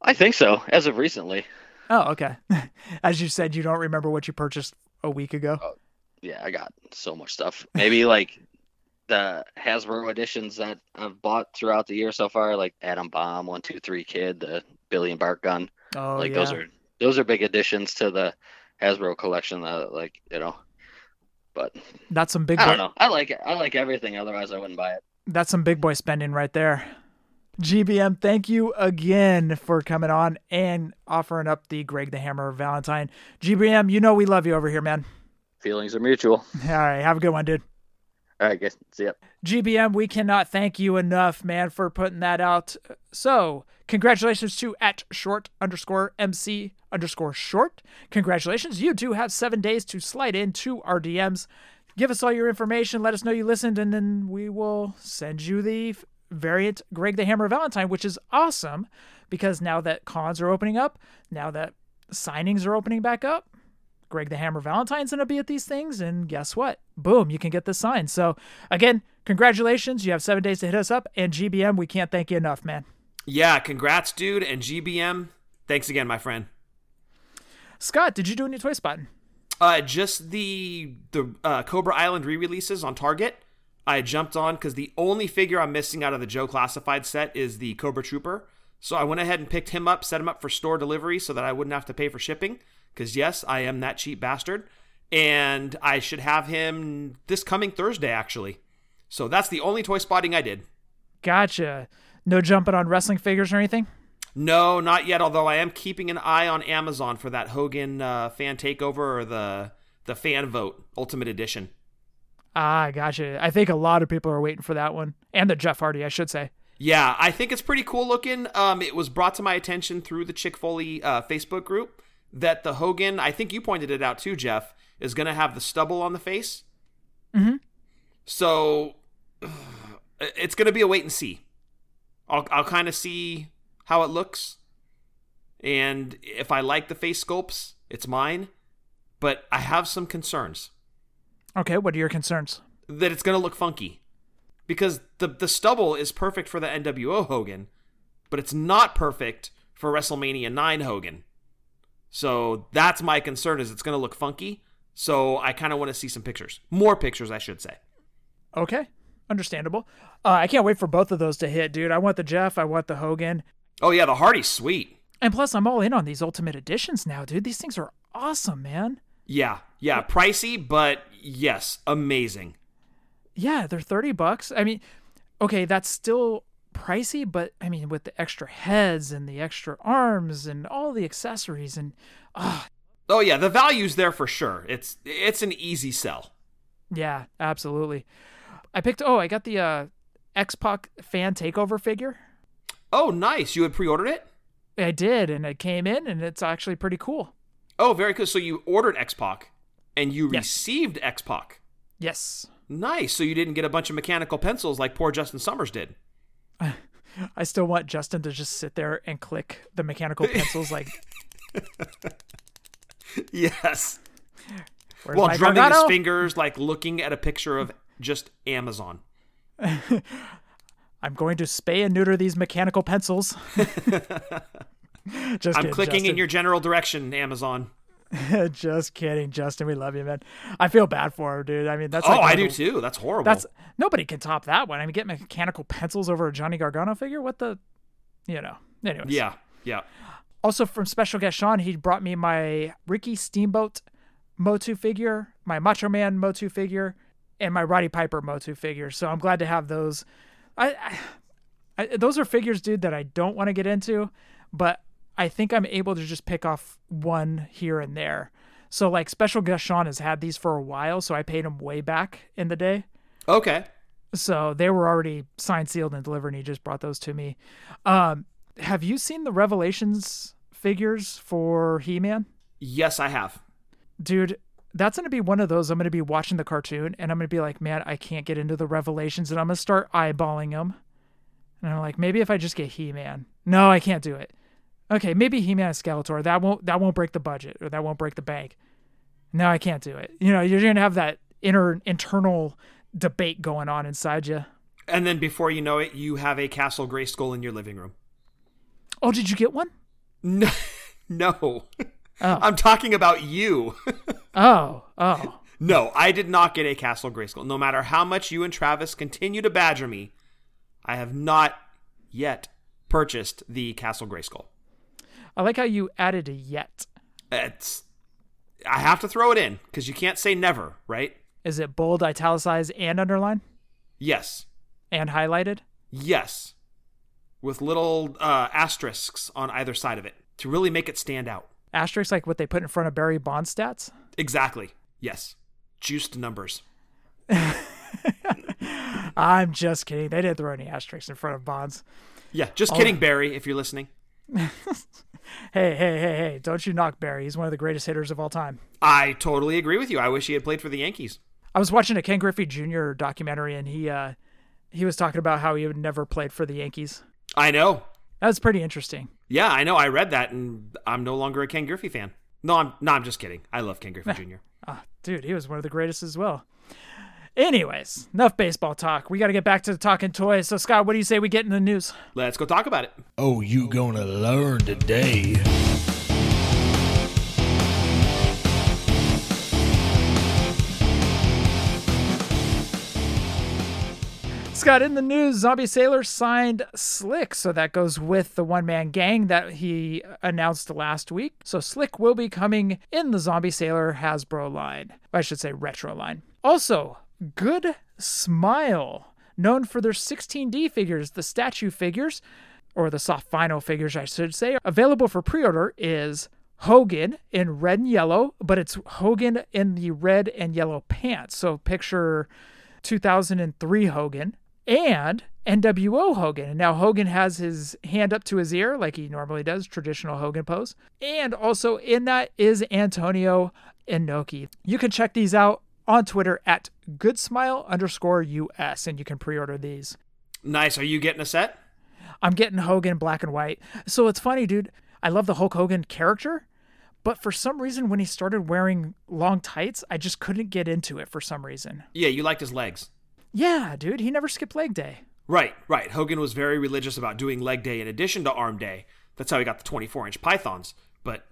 Speaker 9: I think so, as of recently.
Speaker 2: Oh, okay. *laughs* As you said, you don't remember what you purchased a week ago.
Speaker 9: Oh, yeah, I got so much stuff. Maybe *laughs* like the Hasbro editions that I've bought throughout the year so far, like Adam Bomb, One Two Three Kid, the Billy and Bart gun.
Speaker 2: Oh,
Speaker 9: like
Speaker 2: yeah.
Speaker 9: those are those are big additions to the Hasbro collection. That like you know, but
Speaker 2: That's some big.
Speaker 9: I
Speaker 2: boy-
Speaker 9: don't know. I like it. I like everything. Otherwise, I wouldn't buy it.
Speaker 2: That's some big boy spending right there. GBM, thank you again for coming on and offering up the Greg the Hammer Valentine. GBM, you know we love you over here, man.
Speaker 9: Feelings are mutual.
Speaker 2: All right, have a good one, dude.
Speaker 9: Right, guys. See ya.
Speaker 2: GBM, we cannot thank you enough, man, for putting that out. So, congratulations to at short underscore MC underscore short. Congratulations. You do have seven days to slide into our DMs. Give us all your information. Let us know you listened, and then we will send you the variant Greg the Hammer Valentine, which is awesome because now that cons are opening up, now that signings are opening back up, Greg the Hammer Valentine's going to be at these things. And guess what? Boom, you can get the sign. So, again, congratulations. You have seven days to hit us up. And GBM, we can't thank you enough, man.
Speaker 1: Yeah, congrats, dude, and GBM. Thanks again, my friend.
Speaker 2: Scott, did you do any toy spotting?
Speaker 1: Uh, just the the uh, Cobra Island re-releases on Target. I jumped on because the only figure I'm missing out of the Joe Classified set is the Cobra Trooper. So I went ahead and picked him up, set him up for store delivery so that I wouldn't have to pay for shipping. Because yes, I am that cheap bastard, and I should have him this coming Thursday actually. So that's the only toy spotting I did.
Speaker 2: Gotcha. No jumping on wrestling figures or anything?
Speaker 1: No, not yet. Although I am keeping an eye on Amazon for that Hogan uh, fan takeover or the the fan vote Ultimate Edition.
Speaker 2: Ah, gotcha. I think a lot of people are waiting for that one. And the Jeff Hardy, I should say.
Speaker 1: Yeah, I think it's pretty cool looking. Um, it was brought to my attention through the Chick Foley uh, Facebook group that the Hogan, I think you pointed it out too, Jeff, is going to have the stubble on the face.
Speaker 2: Mhm.
Speaker 1: So it's going to be a wait and see. I'll I'll kind of see how it looks, and if I like the face sculpts, it's mine. But I have some concerns
Speaker 2: Okay, what are your concerns?
Speaker 1: that it's going to look funky because the the stubble is perfect for the NWO Hogan, but it's not perfect for WrestleMania 9 Hogan. So that's my concern is it's going to look funky. So I kind of want to see some pictures. More pictures, I should say.
Speaker 2: Okay, understandable. Uh, I can't wait for both of those to hit, dude. I want the Jeff, I want the Hogan.
Speaker 1: Oh yeah, the Hardy's sweet.
Speaker 2: And plus, I'm all in on these Ultimate Editions now, dude. These things are awesome, man.
Speaker 1: Yeah, yeah, pricey, but yes, amazing.
Speaker 2: Yeah, they're 30 bucks. I mean, okay, that's still pricey, but I mean, with the extra heads and the extra arms and all the accessories and ah,
Speaker 1: Oh yeah, the value's there for sure. It's it's an easy sell.
Speaker 2: yeah, absolutely. I picked. Oh, I got the uh, X Pac fan takeover figure.
Speaker 1: Oh, nice. You had pre-ordered it?
Speaker 2: I did, and it came in, and it's actually pretty cool.
Speaker 1: Oh, very cool. So you ordered X Pac, and you
Speaker 2: Yes.
Speaker 1: received X Pac.
Speaker 2: Yes,
Speaker 1: Nice. So you didn't get a bunch of mechanical pencils like poor Justin Summers did. *laughs*
Speaker 2: I still want Justin to just sit there and click the mechanical pencils like. *laughs*
Speaker 1: Yes.
Speaker 2: Where's
Speaker 1: While drumming his fingers, like looking at a picture of just Amazon. *laughs*
Speaker 2: I'm going to spay and neuter these mechanical pencils. just
Speaker 1: I'm
Speaker 2: kidding,
Speaker 1: clicking in your general direction, Amazon. *laughs*
Speaker 2: just kidding, Justin. We love you, man. I feel bad for him, dude. I mean, that's
Speaker 1: oh,
Speaker 2: like
Speaker 1: I do too. That's horrible.
Speaker 2: That's nobody can top that one. I mean, get mechanical pencils over a Johnny Gargano figure. What the, you know. Anyways,
Speaker 1: yeah, yeah.
Speaker 2: Also from special guest Sean, he brought me my Ricky Steamboat Motu figure, my Macho Man Motu figure, and my Roddy Piper Motu figure. So I'm glad to have those. I, I, I those are figures, dude, that I don't want to get into, but I think I'm able to just pick off one here and there. So like special guest Sean has had these for a while, so I paid him way back in the day.
Speaker 1: Okay.
Speaker 2: So they were already signed, sealed, and delivered, and he just brought those to me. Um, have you seen the Revelations figures for He Man?
Speaker 1: Yes, I have.
Speaker 2: Dude, that's going to be one of those. I'm going to be watching the cartoon, and I'm going to be like, man, I can't get into the Revelations, and I'm going to start eyeballing them. And I'm like, maybe if I just get He Man. No, I can't do it. Okay, maybe He Man and Skeletor. That won't that won't break the budget, or that won't break the bank. No, I can't do it. You know, you're going to have that inner internal debate going on inside you.
Speaker 1: And then before you know it, you have a Castle Grayskull in your living room.
Speaker 2: Oh, did you get one?
Speaker 1: No, *laughs* no. Oh. I'm talking about you. *laughs*
Speaker 2: Oh, oh.
Speaker 1: no, I did not get a Castle Grayskull. No matter how much you and Travis continue to badger me, I have not yet purchased the Castle Grayskull.
Speaker 2: I like how you added a yet.
Speaker 1: It's I have to throw it in because you can't say never, right?
Speaker 2: Is it bold, italicized, and underlined?
Speaker 1: Yes,
Speaker 2: And highlighted?
Speaker 1: yes, with little uh, asterisks on either side of it to really make it stand out.
Speaker 2: Asterisks like what they put in front of Barry Bond stats?
Speaker 1: Exactly. Yes, juiced numbers. *laughs*
Speaker 2: I'm just kidding. They didn't throw any asterisks in front of Bonds.
Speaker 1: Yeah, just kidding, Barry. If you're listening, *laughs*
Speaker 2: Hey, hey, hey, hey, don't you knock Barry. He's one of the greatest hitters of all time.
Speaker 1: I totally agree with you. I wish he had played for the Yankees.
Speaker 2: I was watching a Ken Griffey Jr. documentary and he uh he was talking about how he had never played for the Yankees.
Speaker 1: I know.
Speaker 2: That was pretty interesting.
Speaker 1: Yeah, I know. I read that, and I'm no longer a Ken Griffey fan. No, I'm no, I'm just kidding. I love Ken Griffey Jr.
Speaker 2: Ah, dude, he was one of the greatest as well. Anyways, enough baseball talk. We got to get back to talking toys. So, Scott, what do you say we get in the news?
Speaker 1: Let's go talk about it.
Speaker 5: Oh, you gonna learn today.
Speaker 2: Scott, in the news, Zombie Sailor signed Slick. So that goes with the one man gang that he announced last week. So Slick will be coming in the Zombie Sailor Hasbro line. I should say retro line. Also, Good Smile, known for their 16D figures, the statue figures, or the soft vinyl figures, I should say, available for pre order is Hogan in red and yellow, but it's Hogan in the red and yellow pants. So picture 2003 Hogan and NWO Hogan. And now Hogan has his hand up to his ear like he normally does, traditional Hogan pose. And also in that is Antonio Inoki. You can check these out on Twitter at goodsmile underscore US and you can pre-order these.
Speaker 1: Nice. Are you getting a set?
Speaker 2: I'm getting Hogan black and white. So it's funny, dude. I love the Hulk Hogan character, but for some reason, when he started wearing long tights, I just couldn't get into it for some reason.
Speaker 1: Yeah, you liked his legs.
Speaker 2: Yeah, dude, he never skipped leg day.
Speaker 1: Right, right. Hogan was very religious about doing leg day in addition to arm day. That's how he got the 24 inch pythons. But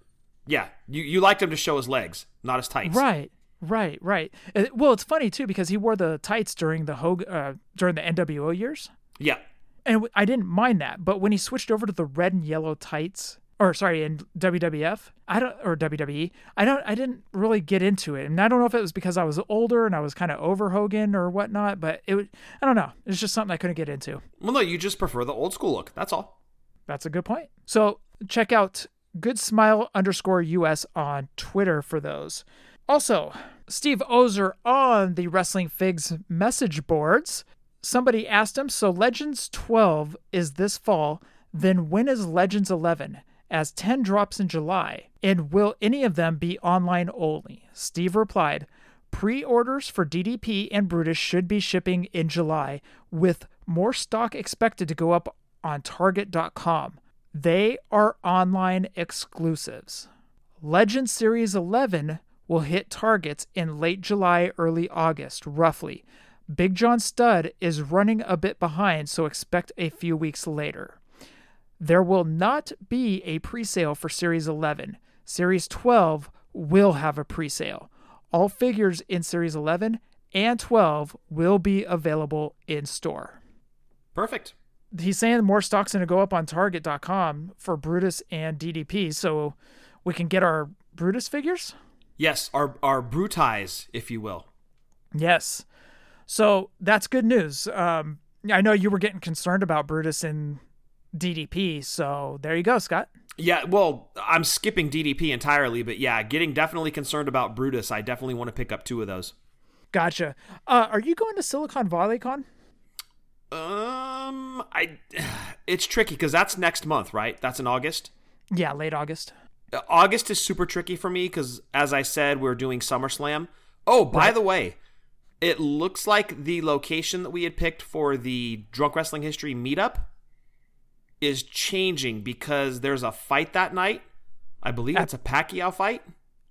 Speaker 1: yeah, you, you liked him to show his legs, not his tights.
Speaker 2: Right, right, right. Well, it's funny too because he wore the tights during the Hogan uh, during the NWO years,
Speaker 1: Yeah.
Speaker 2: and I didn't mind that. But when he switched over to the red and yellow tights or sorry, in WWF. I don't or WWE. I don't. I didn't really get into it, and I don't know if it was because I was older and I was kind of over Hogan or whatnot. But it, I don't know. It's just something I couldn't get into.
Speaker 1: Well, no, you just prefer the old school look. That's all.
Speaker 2: That's a good point. So check out good smile underscore us on Twitter for those. Also, Steve Ozer on the Wrestling Figs message boards. Somebody asked him, so Legends 12 is this fall, then when is Legends 11? As 10 drops in July. And will any of them be online only? Steve replied, Pre orders for DDP and Brutus should be shipping in July, with more stock expected to go up on Target.com. They are online exclusives. Legend Series 11 will hit targets in late July, early August, roughly. Big John Studd is running a bit behind, so expect a few weeks later. There will not be a pre sale for Series 11. Series 12 will have a pre sale. All figures in Series 11 and 12 will be available in store.
Speaker 1: Perfect.
Speaker 2: He's saying more stock's going to go up on Target.com for Brutus and DDP, so we can get our Brutus figures?
Speaker 1: Yes, our our Brutais, if you will.
Speaker 2: Yes. So that's good news. Um, I know you were getting concerned about Brutus and DDP, so there you go, Scott.
Speaker 1: Yeah, well, I'm skipping DDP entirely, but yeah, getting definitely concerned about Brutus. I definitely want to pick up two of those.
Speaker 2: Gotcha. Uh, are you going to Silicon Valley Con?
Speaker 1: Um, I *sighs* it's tricky because that's next month, right? That's in August.
Speaker 2: Yeah, late August.
Speaker 1: August is super tricky for me because, as I said, we're doing SummerSlam. Oh, by
Speaker 2: Right.
Speaker 1: the way, it looks like the location that we had picked for the Drunk Wrestling History meetup is changing because there's a fight that night. I believe it's a Pacquiao fight.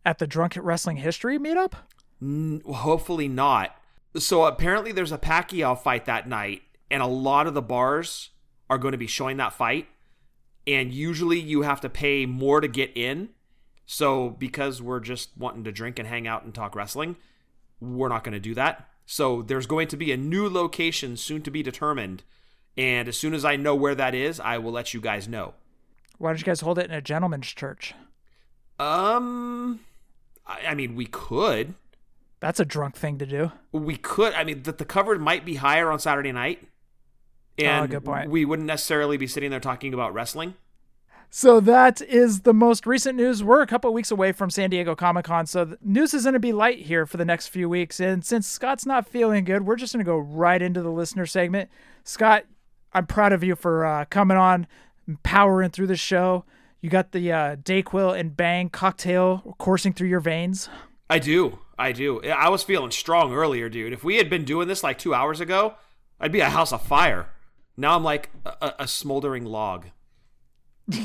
Speaker 2: At the Drunk Wrestling History meetup?
Speaker 1: N- hopefully not. So apparently there's a Pacquiao fight that night, and a lot of the bars are going to be showing that fight. And usually you have to pay more to get in. So because we're just wanting to drink and hang out and talk wrestling, we're not going to do that. So there's going to be a new location soon to be determined. And as soon as I know where that is, I will let you guys know.
Speaker 2: Why don't you guys hold it in a gentleman's church?
Speaker 1: Um, I, I mean, we could.
Speaker 2: That's a drunk thing to do.
Speaker 1: we could i mean that the cover might be higher on saturday night and
Speaker 2: Oh, good point.
Speaker 1: we wouldn't necessarily be sitting there talking about wrestling
Speaker 2: So that is the most recent news. We're a couple weeks away from San Diego Comic Con, so the news is going to be light here for the next few weeks. And since Scott's not feeling good, we're just going to go right into the listener segment. Scott, I'm proud of you for uh, coming on, powering through the show. You got the uh, Dayquil and Bang cocktail coursing through your veins.
Speaker 1: i do i do i was feeling strong earlier dude if we had been doing this like two hours ago i'd be a house of fire now i'm like a, a- a smoldering log *laughs*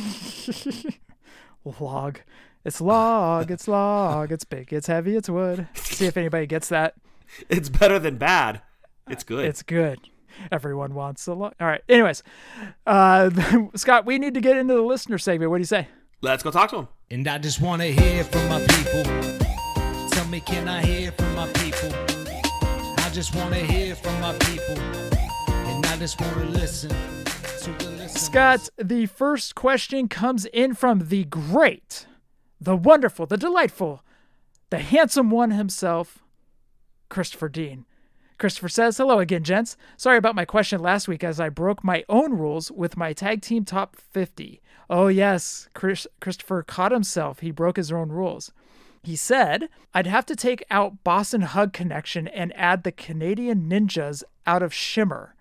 Speaker 2: Log. It's log. It's log. It's big. It's heavy. It's wood. See if anybody gets that.
Speaker 1: it's better than bad it's good
Speaker 2: It's good. Everyone wants a log. All right. Anyways, uh, *laughs* Scott, we need to get into the listener segment. What do you say?
Speaker 1: let's go talk to him
Speaker 10: And I just want to hear from my people. Tell me, can I hear from my people? I just want to hear from my people. I just want to listen the.
Speaker 2: Scott, the first question comes in from the great, the wonderful, the delightful, the handsome one himself, Christopher Dean. Christopher says, Hello again, gents. Sorry about my question last week as I broke my own rules with my tag team top 50. Oh, yes, Chris- Christopher caught himself. He broke his own rules. He said, I'd have to take out Boston Hug Connection and add the Canadian Ninjas out of Shimmer.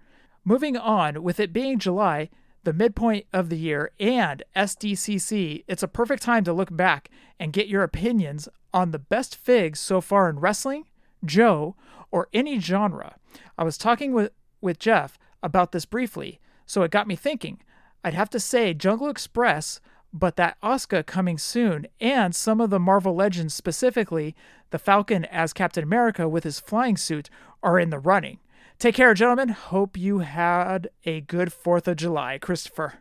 Speaker 2: Moving on, with it being July, the midpoint of the year, and SDCC, it's a perfect time to look back and get your opinions on the best figs so far in wrestling, Joe, or any genre. I was talking with, with Jeff about this briefly, so it got me thinking. I'd have to say Jungle Express, but that Asuka coming soon, and some of the Marvel Legends, specifically the Falcon as Captain America with his flying suit, are in the running. Take care, gentlemen. Hope you had a good 4th of July, Christopher.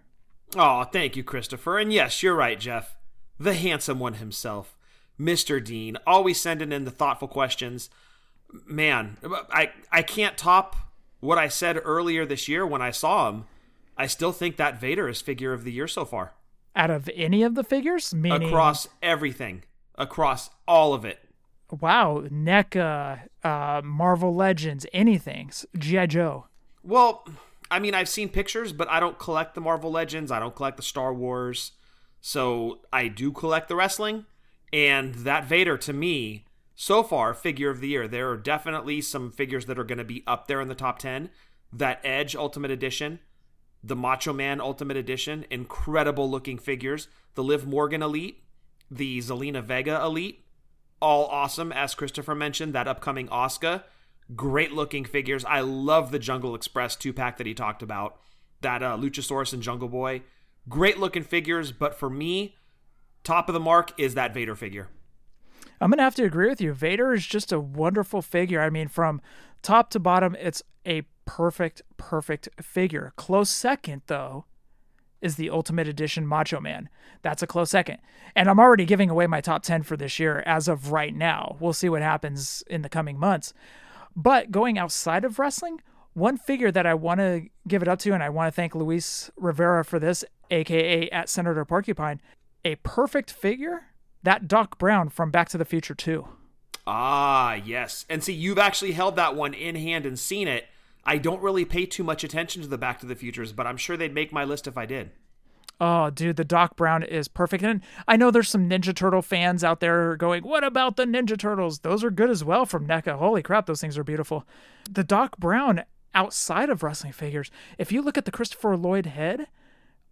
Speaker 1: Oh, thank you, Christopher. And yes, you're right, Jeff. The handsome one himself, Mr. Dean, always sending in the thoughtful questions. Man, I I can't top what I said earlier this year when I saw him. I still think that Vader is figure of the year so far.
Speaker 2: Out of any of the figures? Meaning,
Speaker 1: across everything, across all of it.
Speaker 2: Wow, NECA, uh, Marvel Legends, anything. G.I. Joe.
Speaker 1: Well, I mean, I've seen pictures, but I don't collect the Marvel Legends. I don't collect the Star Wars. So I do collect the wrestling. And that Vader, to me, so far, figure of the year. There are definitely some figures that are going to be up there in the top 10. That Edge Ultimate Edition, the Macho Man Ultimate Edition, incredible looking figures. The Liv Morgan Elite, the Zelina Vega Elite, all awesome. As Christopher mentioned, that upcoming Asuka, great looking figures. I love the Jungle Express two pack that he talked about. That uh, Luchasaurus and Jungle Boy, great looking figures. But for me, top of the mark is that Vader figure.
Speaker 2: I'm gonna have to agree with you. Vader is just a wonderful figure. I mean, from top to bottom, it's a perfect, perfect figure. Close second, though, is the Ultimate Edition Macho Man. That's a close second. And I'm already giving away my top 10 for this year as of right now. We'll see what happens in the coming months. But going outside of wrestling, one figure that I want to give it up to, and I want to thank Luis Rivera for this, aka at Senator Porcupine, a perfect figure, that Doc Brown from Back to the Future 2.
Speaker 1: Ah, yes. And see, you've actually held that one in hand and seen it. I don't really pay too much attention to the Back to the Futures, but I'm sure they'd make my list if I did.
Speaker 2: Oh, dude, the Doc Brown is perfect. And I know there's some Ninja Turtle fans out there going, What about the Ninja Turtles? Those are good as well from NECA. Holy crap, those things are beautiful. The Doc Brown outside of wrestling figures, if you look at the Christopher Lloyd head,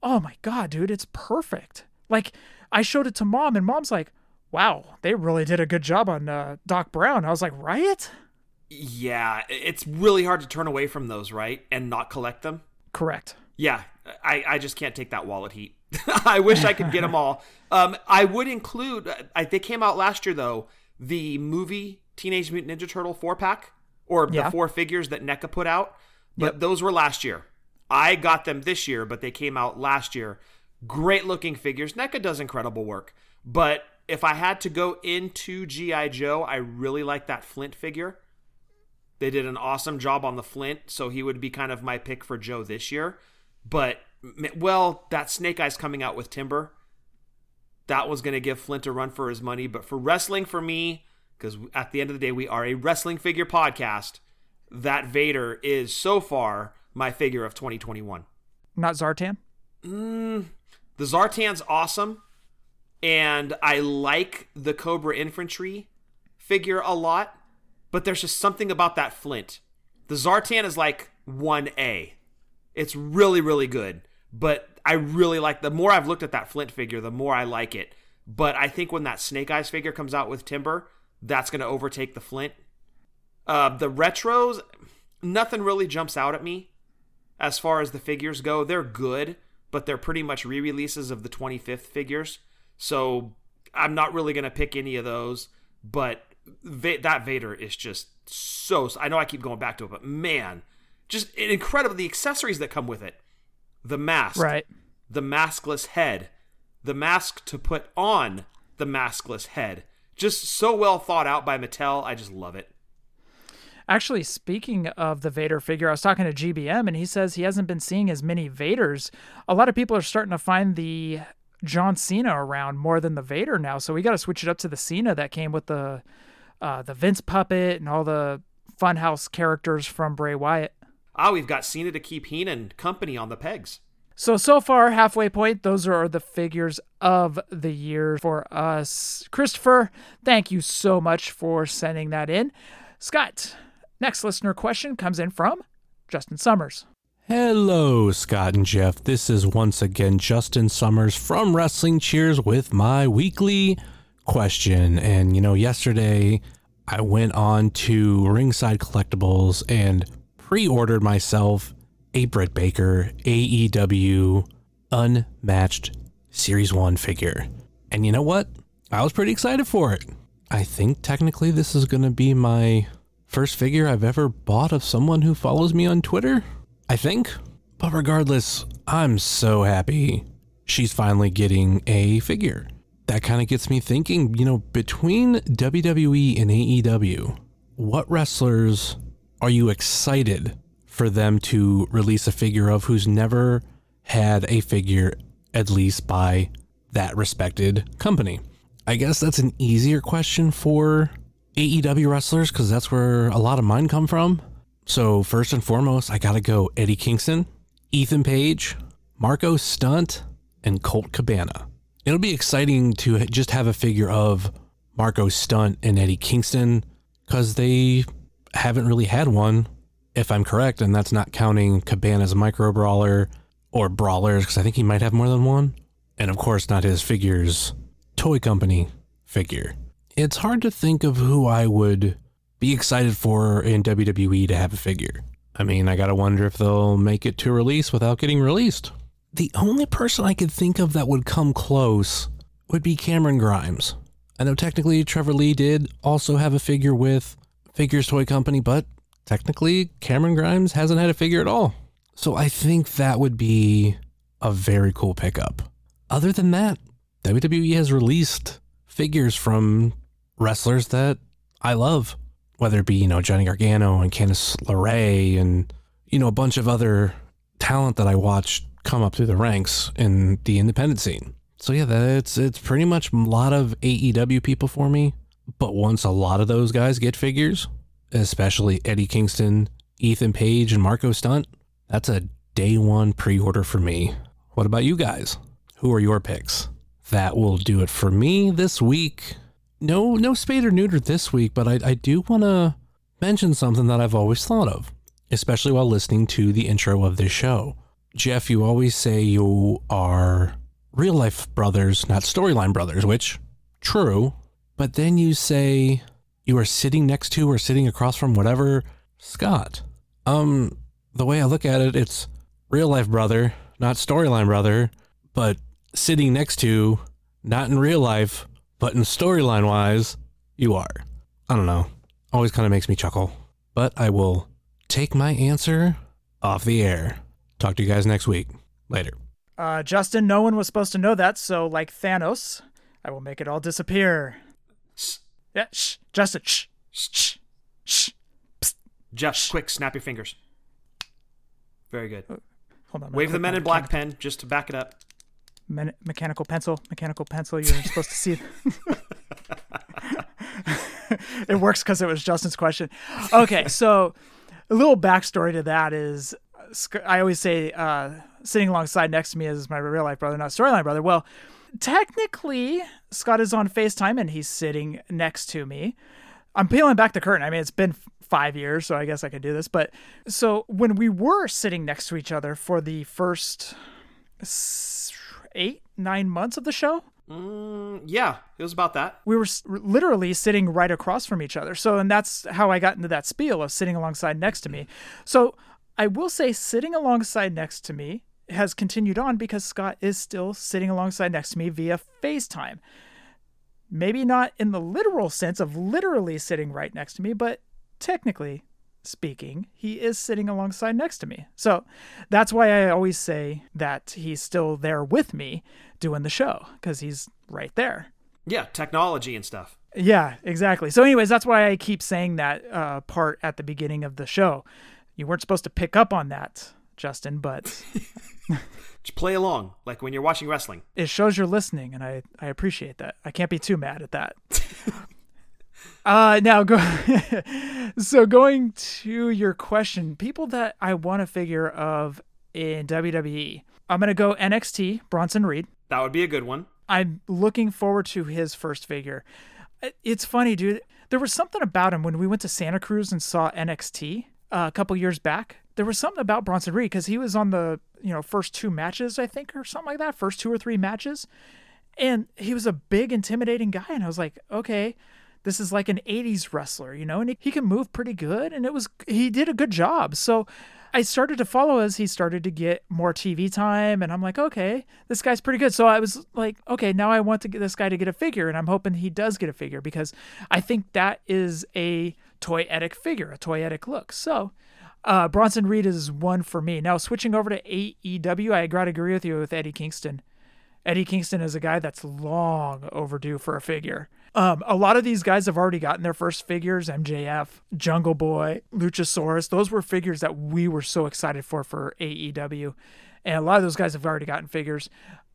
Speaker 2: oh my God, dude, it's perfect. Like, I showed it to mom, and mom's like, Wow, they really did a good job on uh, Doc Brown. I was like, Right?
Speaker 1: Yeah, it's really hard to turn away from those, right? And not collect them.
Speaker 2: Correct.
Speaker 1: Yeah, I, I just can't take that wallet heat. *laughs* I wish I could get them all. Um, I would include, I, they came out last year though, the movie Teenage Mutant Ninja Turtle four pack or the four figures that NECA put out, but
Speaker 2: Yep.
Speaker 1: those were last year. I got them this year, but they came out last year. Great looking figures. NECA does incredible work, but if I had to go into GI Joe, I really like that Flint figure. They did an awesome job on the Flint, so he would be kind of my pick for Joe this year. But well, that Snake Eyes coming out with Timber, that was going to give Flint a run for his money. But for wrestling, for me, because at the end of the day, we are a wrestling figure podcast. That Vader is so far my figure of 2021.
Speaker 2: Not Zartan?
Speaker 1: Mm, the Zartan's awesome, and I like the Cobra Infantry figure a lot, but there's just something about that Flint. The Zartan is like 1A. It's really, really good, but I really like the more I've looked at that Flint figure, the more I like it. But I think when that Snake Eyes figure comes out with Timber, that's going to overtake the Flint. Uh, the retros, nothing really jumps out at me as far as the figures go. They're good, but they're pretty much re releases of the 25th figures. So I'm not really going to pick any of those. But Va- that Vader is just so. I know I keep going back to it, but man, just incredible. The accessories that come with it the mask,
Speaker 2: Right.
Speaker 1: the maskless head, the mask to put on the maskless head. Just so well thought out by Mattel. I just love it.
Speaker 2: Actually, speaking of the Vader figure, I was talking to GBM and he says he hasn't been seeing as many Vaders. A lot of people are starting to find the John Cena around more than the Vader now, so we got to switch it up to the Cena that came with the uh, the Vince puppet and all the Funhouse characters from Bray Wyatt.
Speaker 1: Ah, we've got Cena to keep Heenan company on the pegs.
Speaker 2: So so far, halfway point, those are the figures of the year for us. Christopher, thank you so much for sending that in. Scott, next listener question comes in from Justin Somers.
Speaker 11: Hello, Scott and Jeff. This is once again Justin Somers from Wrestling Cheers with my weekly question. And, you know, yesterday I went on to Ringside Collectibles and pre ordered myself a Britt Baker AEW Unmatched Series 1 figure. And you know what? I was pretty excited for it. I think technically this is going to be my first figure I've ever bought of someone who follows me on Twitter. I think. But regardless, I'm so happy she's finally getting a figure. That kind of gets me thinking, you know, between WWE and AEW, what wrestlers are you excited for them to release a figure of who's never had a figure at least by that respected company. I guess that's an easier question for AEW wrestlers because that's where a lot of mine come from. So, first and foremost, I got to go Eddie Kingston, Ethan Page, Marko Stunt, and Colt Cabana. It'll be exciting to just have a figure of Marko Stunt and Eddie Kingston because they haven't really had one, if I'm correct, and that's not counting Cabana's micro brawler or brawlers because I think he might have more than one. And of course, not his figures toy company figure. It's hard to think of who I would be excited for in WWE to have a figure. I mean, I gotta wonder if they'll make it to release without getting released. The only person I could think of that would come close would be Cameron Grimes. I know technically Trevor Lee did also have a figure with Figures Toy Company, but technically Cameron Grimes hasn't had a figure at all. So I think that would be a very cool pickup. Other than that, WWE has released figures from wrestlers that I love, whether it be, you know, Johnny Gargano and Candice LeRae and, you know, a bunch of other talent that I watched come up through the ranks in the independent scene. So yeah, that it's it's pretty much a lot of AEW people for me. But once a lot of those guys get figures, especially Eddie Kingston, Ethan Page, and Marko Stunt, that's a day one pre-order for me. What about you guys? Who are your picks? That will do it for me this week. No, no spade or neuter this week, but I, I do want to mention something that I've always thought of, especially while listening to the intro of this show. Jeff, you always say you are real life brothers, not storyline brothers, which, true. But then you say you are sitting next to or sitting across from whatever Scott. Um, the way I look at it, it's real life brother, not storyline brother, but sitting next to, not in real life, but in storyline wise, you are. I don't know. Always kind of makes me chuckle. But I will take my answer off the air. Talk to you guys next week. Later.
Speaker 2: Uh, Justin, no one was supposed to know that, so like Thanos, I will make it all disappear. Shh. Yeah, shh. Justin, shh. Shh. Shh.
Speaker 1: Psst. Jeff, quick, snap your fingers. Very good.
Speaker 2: Hold on.
Speaker 1: Wave the Men in Black pen just to back it up.
Speaker 2: Men- mechanical pencil, mechanical pencil. You're *laughs* supposed to see. It. *laughs* It works because it was Justin's question. Okay, so a little backstory to that is I always say uh, sitting alongside next to me is my real life brother, not storyline brother. Well, technically, Scott is on FaceTime and he's sitting next to me. I'm peeling back the curtain. I mean, it's been five years, so I guess I could do this. But so when we were sitting next to each other for the first eight, nine months of the show,
Speaker 1: Mm, yeah, it was about that.
Speaker 2: We were literally sitting right across from each other. So, and that's how I got into that spiel of sitting alongside next to me. So, I will say, sitting alongside next to me has continued on because Scott is still sitting alongside next to me via FaceTime. Maybe not in the literal sense of literally sitting right next to me, but technically speaking, he is sitting alongside next to me. So that's why I always say that he's still there with me doing the show because he's right there.
Speaker 1: Yeah, technology and stuff.
Speaker 2: Yeah, exactly. So, anyways, that's why I keep saying that uh, part at the beginning of the show. You weren't supposed to pick up on that, Justin, but. *laughs*
Speaker 1: Just play along, like when you're watching wrestling.
Speaker 2: It shows you're listening, and I, I appreciate that. I can't be too mad at that. *laughs* Uh, now go. *laughs* so going to your question, people that I want to figure of in WWE, I'm gonna go NXT Bronson Reed.
Speaker 1: That would be a good one.
Speaker 2: I'm looking forward to his first figure. It's funny, dude. There was something about him when we went to Santa Cruz and saw NXT uh, a couple years back. There was something about Bronson Reed because he was on the you know first two matches, I think, or something like that. First two or three matches, and he was a big, intimidating guy. And I was like, okay, this is like an 80s wrestler, you know, and he, he can move pretty good and it was he did a good job. So I started to follow as he started to get more TV time and I'm like, okay, this guy's pretty good. So I was like, okay, now I want to get this guy to get a figure and I'm hoping he does get a figure because I think that is a toyetic figure, a toyetic look. So uh, Bronson Reed is one for me. Now switching over to AEW, I gotta agree with you with Eddie Kingston. Eddie Kingston is a guy that's long overdue for a figure. Um, a lot of these guys have already gotten their first figures MJF, Jungle Boy, Luchasaurus. Those were figures that we were so excited for for AEW. And a lot of those guys have already gotten figures.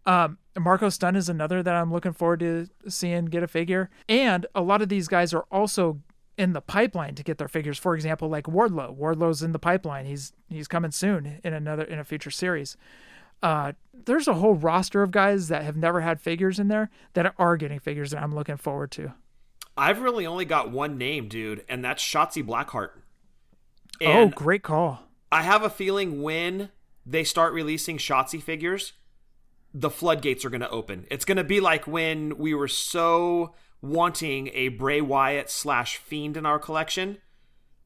Speaker 2: Um, Marko Stunt is another that I'm looking forward to seeing get a figure. And a lot of these guys are also in the pipeline to get their figures. For example, like Wardlow. Wardlow's in the pipeline. He's he's coming soon in another in a future series. Uh, there's a whole roster of guys that have never had figures in there that are getting figures that I'm looking forward to.
Speaker 1: I've really only got one name, dude, and that's Shotzi Blackheart.
Speaker 2: oh, great call.
Speaker 1: I have a feeling when they start releasing Shotzi figures, the floodgates are going to open. It's going to be like when we were so wanting a Bray Wyatt slash Fiend in our collection,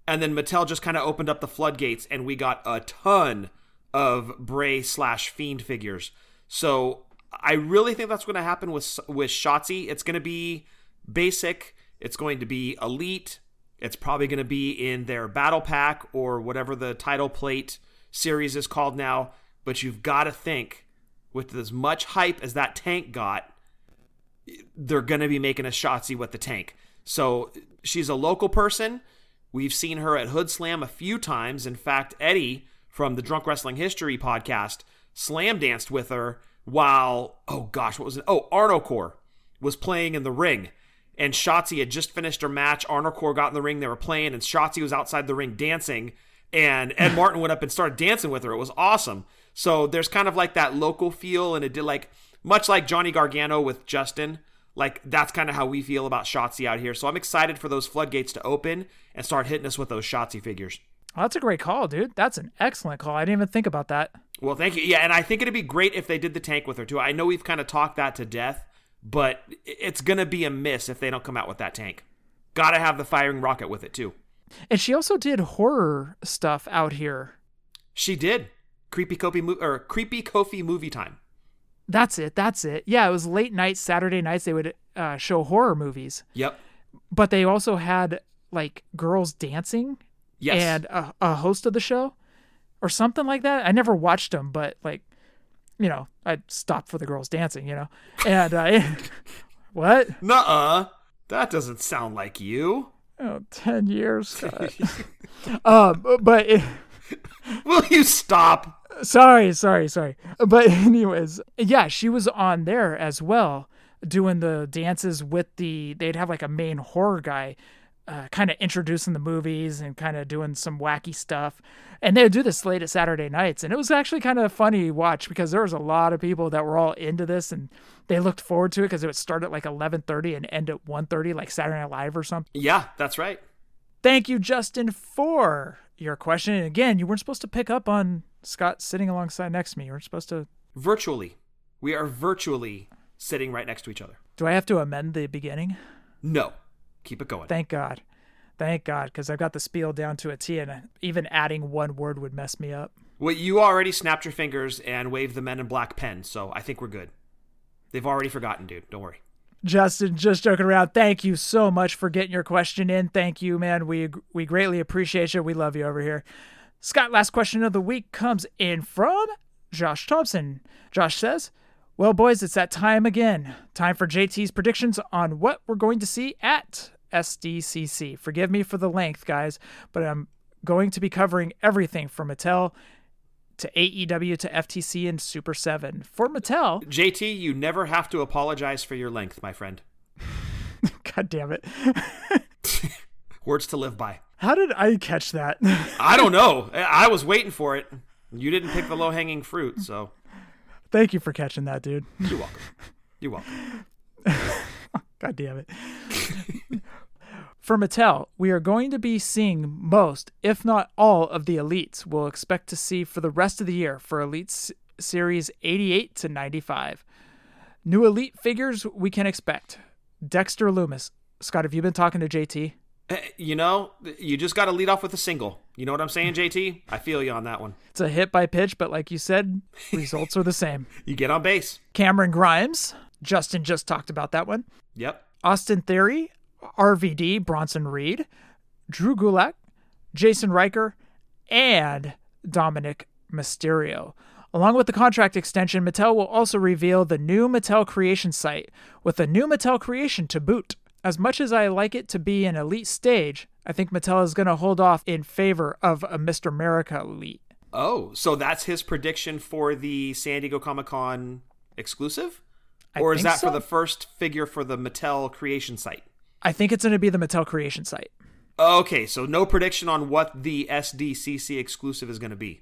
Speaker 1: and then Mattel just kind of opened up the floodgates, and we got a ton of Bray slash Fiend figures. So I really think that's going to happen with with Shotzi. It's going to be basic. It's going to be elite. It's probably going to be in their battle pack or whatever the title plate series is called now. But you've got to think with as much hype as that tank got, they're going to be making a Shotzi with the tank. So she's a local person. We've seen her at Hood Slam a few times. In fact, Eddie from the Drunk Wrestling History podcast slam danced with her while, oh gosh, what was it? Oh, Arnocorps was playing in the ring. And Shotzi had just finished her match. Arnocorps got in the ring. They were playing, and Shotzi was outside the ring dancing. And Ed *laughs* Martin went up and started dancing with her. It was awesome. So there's kind of like that local feel, and it did like much like Johnny Gargano with Justin. Like that's kind of how we feel about Shotzi out here. So I'm excited for those floodgates to open and start hitting us with those Shotzi figures.
Speaker 2: Oh, that's a great call, dude. That's an excellent call. I didn't even think about that.
Speaker 1: Well, thank you. Yeah, and I think it'd be great if they did the tank with her too. I know we've kind of talked that to death, but it's gonna be a miss if they don't come out with that tank. Gotta have the firing rocket with it too.
Speaker 2: And she also did horror stuff out here.
Speaker 1: She did. Creepy KOFY mo- or Creepy KOFY movie time.
Speaker 2: That's it. That's it. Yeah, it was late nights, Saturday nights. They would uh, show horror movies,
Speaker 1: Yep.
Speaker 2: but they also had like girls dancing
Speaker 1: Yes.
Speaker 2: and a, a host of the show or something like that. I never watched them, but like, you know, I stopped for the girls dancing, you know, and uh, *laughs* what?
Speaker 1: Nuh-uh. That doesn't sound like you.
Speaker 2: Oh, 10 years. Um, *laughs* but it,
Speaker 1: Will you stop?
Speaker 2: Sorry, sorry, sorry. But *laughs* anyways, yeah, she was on there as well, doing the dances with the. They'd have like a main horror guy, uh, kind of introducing the movies and kind of doing some wacky stuff. And they would do this late at Saturday nights, and it was actually kind of funny watch because there was a lot of people that were all into this, and they looked forward to it because it would start at like eleven thirty and end at 1.30, like Saturday Night Live or something.
Speaker 1: Yeah, that's right.
Speaker 2: Thank you, Justin, for your question. And again, you weren't supposed to pick up on Scott sitting alongside next to me. You weren't supposed to.
Speaker 1: Virtually. We are virtually sitting right next to each other.
Speaker 2: Do I have to amend the beginning?
Speaker 1: No. Keep it going.
Speaker 2: Thank God. Thank God, because I've got the spiel down to a T, and uh, even adding one word would mess me up.
Speaker 1: Well, you already snapped your fingers and waved the men in black pen, so I think we're good. They've already forgotten, dude. Don't worry.
Speaker 2: Justin, just joking around. Thank you so much for getting your question in. Thank you, man. We we greatly appreciate you. We love you over here. Scott, last question of the week comes in from Josh Thompson. Josh says, Well, boys, it's that time again. Time for JT's predictions on what we're going to see at SDCC. Forgive me for the length, guys, but I'm going to be covering everything from Mattel to AEW to FTC and Super 7. For Mattel,
Speaker 1: JT, you never have to apologize for your length, my friend. *laughs*
Speaker 2: God damn it. *laughs*
Speaker 1: Words to live by.
Speaker 2: How did I catch that? *laughs*
Speaker 1: I don't know. I was waiting for it. You didn't pick the low hanging fruit, so
Speaker 2: Thank you for catching that, dude.
Speaker 1: you're welcome. You're welcome.
Speaker 2: God damn it. For Mattel, we are going to be seeing most, if not all, of the elites we'll expect to see for the rest of the year for Elite S- Series 88 to 95. New elite figures we can expect. Dexter Lumis. Scott, have you been talking to JT?
Speaker 1: Eh, You know, you just got to lead off with a single. You know what I'm saying, JT? I feel you on that one.
Speaker 2: It's a hit by pitch, but like you said, *laughs* results are the same. *laughs*
Speaker 1: You get on base.
Speaker 2: Cameron Grimes. Justin just talked about that one.
Speaker 1: Yep.
Speaker 2: Austin Theory, RVD, Bronson Reed, Drew Gulak, Jaxson Ryker, and Dominik Mysterio. Along with the contract extension, Mattel will also reveal the new Mattel Creation site with a new Mattel Creation to boot. As much as I like it to be an elite stage, I think Mattel is going to hold off in favor of a Mr. America elite.
Speaker 1: Oh, so that's his prediction for the San Diego Comic Con exclusive?
Speaker 2: I
Speaker 1: Or is that
Speaker 2: so.
Speaker 1: for the first figure for the Mattel creation site?
Speaker 2: I think it's going to be the Mattel creation site.
Speaker 1: Okay, so no prediction on what the SDCC exclusive is going to be.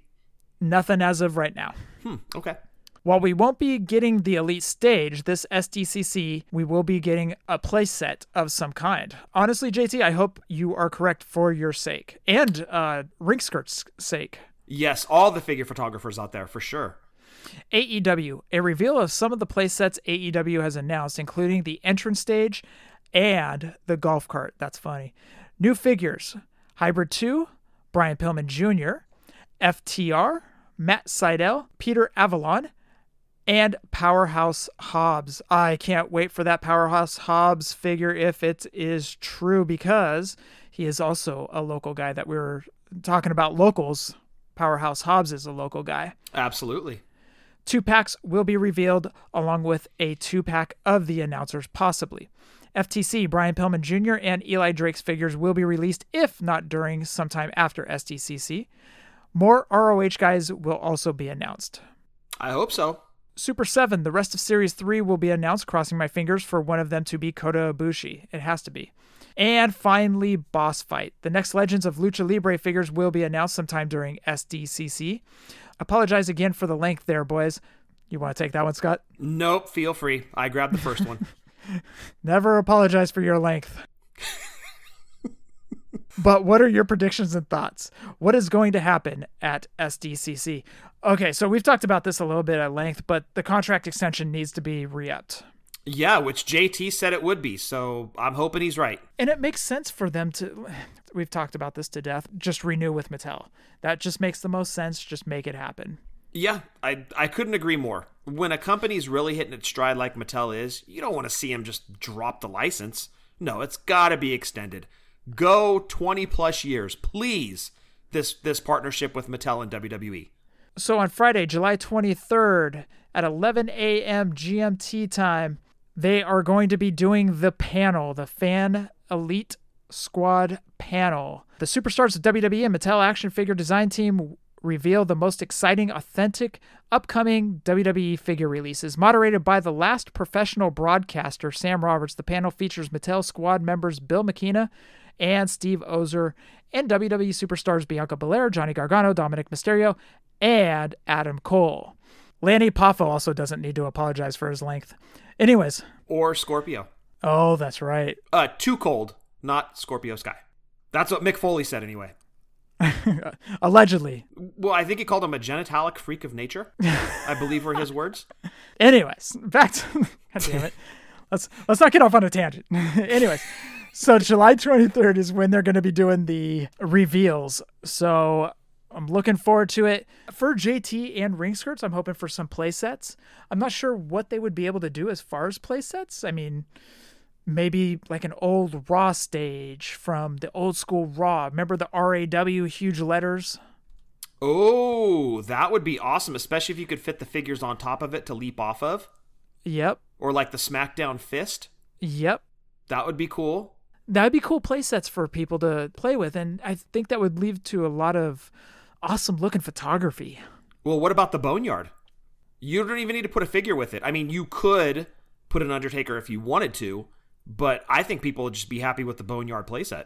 Speaker 2: Nothing as of right now.
Speaker 1: Hmm, okay.
Speaker 2: While we won't be getting the elite stage, this SDCC, we will be getting a playset of some kind. Honestly, JT, I hope you are correct for your sake and uh, Rinkskirt's sake.
Speaker 1: Yes, all the figure photographers out there for sure.
Speaker 2: AEW, a reveal of some of the playsets AEW has announced, including the entrance stage and the golf cart. That's funny. New figures Hybrid 2, Brian Pillman Jr., FTR, Matt Sydal, Peter Avalon, and Powerhouse Hobbs. I can't wait for that Powerhouse Hobbs figure if it is true because he is also a local guy that we were talking about locals. Powerhouse Hobbs is a local guy.
Speaker 1: Absolutely.
Speaker 2: Two packs will be revealed along with a two pack of the announcers, possibly. FTC, Brian Pillman Jr., and Eli Drake's figures will be released, if not during sometime after SDCC. More ROH guys will also be announced.
Speaker 1: I hope so.
Speaker 2: Super 7, the rest of Series 3 will be announced, crossing my fingers for one of them to be Kota Ibushi. It has to be. And finally, Boss Fight. The next Legends of Lucha Libre figures will be announced sometime during SDCC. Apologize again for the length there, boys. You want to take that one, Scott?
Speaker 1: Nope, feel free. I grabbed the first one. *laughs*
Speaker 2: Never apologize for your length. but what are your predictions and thoughts? What is going to happen at SDCC? Okay, so we've talked about this a little bit at length, but the contract extension needs to be re-upped.
Speaker 1: yeah, which JT said it would be, so I'm hoping he's right.
Speaker 2: And it makes sense for them to we've talked about this to death, just renew with Mattel. That just makes the most sense, just make it happen.
Speaker 1: Yeah, I I couldn't agree more. When a company's really hitting its stride like Mattel is, you don't want to see them just drop the license. No, it's got to be extended. Go 20 plus years, please. This this partnership with Mattel and. WWE.
Speaker 2: So on Friday, July 23rd at 11 a.m. GMT time, they are going to be doing the panel, the Fan Elite Squad panel. The superstars of WWE and Mattel action figure design team reveal the most exciting, authentic, upcoming WWE figure releases. Moderated by the last professional broadcaster, Sam Roberts, the panel features Mattel squad members Bill McKenna and Steve Ozer, and WWE superstars Bianca Belair, Johnny Gargano, Dominik Mysterio, and Adam Cole. Lanny Poffo also doesn't need to apologize for his length. Anyways,
Speaker 1: Or Scorpio.
Speaker 2: oh, that's right.
Speaker 1: Uh, too cold, not Scorpio Sky. That's what Mick Foley said anyway. *laughs*
Speaker 2: Allegedly.
Speaker 1: Well, I think he called him a genitalic freak of nature. I believe were his words. *laughs*
Speaker 2: Anyways, back to *laughs* God damn it. Let's let's not get off on a tangent. Anyways, so July 23rd is when they're going to be doing the reveals. So I'm looking forward to it. For JT and ring skirts, I'm hoping for some play sets. I'm not sure what they would be able to do as far as play sets. I mean, maybe like an old Raw stage from the old school Raw. Remember the RAW huge letters?
Speaker 1: Oh, that would be awesome, especially if you could fit the figures on top of it to leap off of,
Speaker 2: Yep.
Speaker 1: or like the SmackDown fist.
Speaker 2: Yep.
Speaker 1: That would be cool.
Speaker 2: That'd be cool play sets for people to play with, and I think that would lead to a lot of awesome looking photography.
Speaker 1: Well, what about the Boneyard? You don't even need to put a figure with it. I mean, you could put an Undertaker if you wanted to, but I think people would just be happy with the Boneyard playset.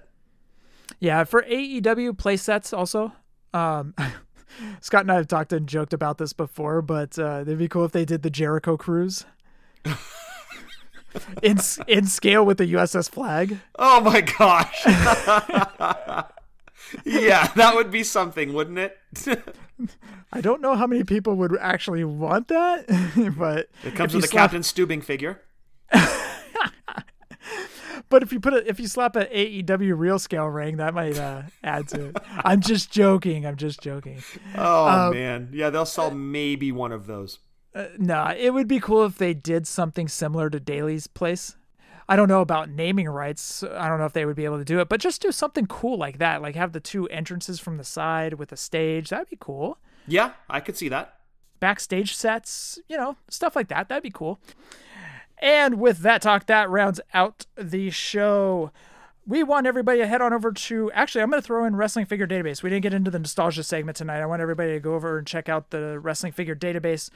Speaker 2: Yeah, for AEW playsets also. Um, *laughs* Scott and I have talked and joked about this before, but uh, it'd be cool if they did the Jericho cruise *laughs* in in scale with the USS flag.
Speaker 1: Oh my gosh. *laughs* yeah, that would be something, wouldn't it?
Speaker 2: I don't know how many people would actually want that, but
Speaker 1: It comes with a
Speaker 2: slap-
Speaker 1: Captain Stubing figure.
Speaker 2: But if you put it, if you slap an AEW real scale ring, that might uh, add to it. I'm just joking. I'm just joking.
Speaker 1: Oh
Speaker 2: Um,
Speaker 1: man. Yeah, they'll sell maybe one of those.
Speaker 2: Uh, nah, it would be cool if they did something similar to Daily's place. I don't know about naming rights. I don't know if they would be able to do it, but just do something cool like that. Like have the two entrances from the side with a stage. That'd be cool.
Speaker 1: Yeah, I could see that.
Speaker 2: Backstage sets, you know, stuff like that. That'd be cool. And with that talk, that rounds out the show. We want everybody to head on over to. Actually, I'm going to throw in Wrestling Figure Database. We didn't get into the nostalgia segment tonight. I want everybody to go over and check out the Wrestling Figure Database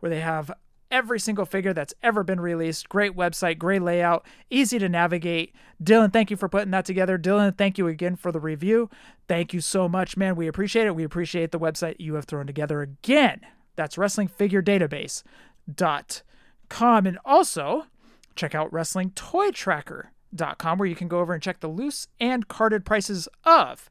Speaker 2: where they have every single figure that's ever been released. Great website, great layout, easy to navigate. Dylan, thank you for putting that together. Dylan, thank you again for the review. Thank you so much, man. We appreciate it. We appreciate the website you have thrown together again. That's WrestlingFigureDatabase.com. And also, check out WrestlingToyTracker.com where you can go over and check the loose and carded prices of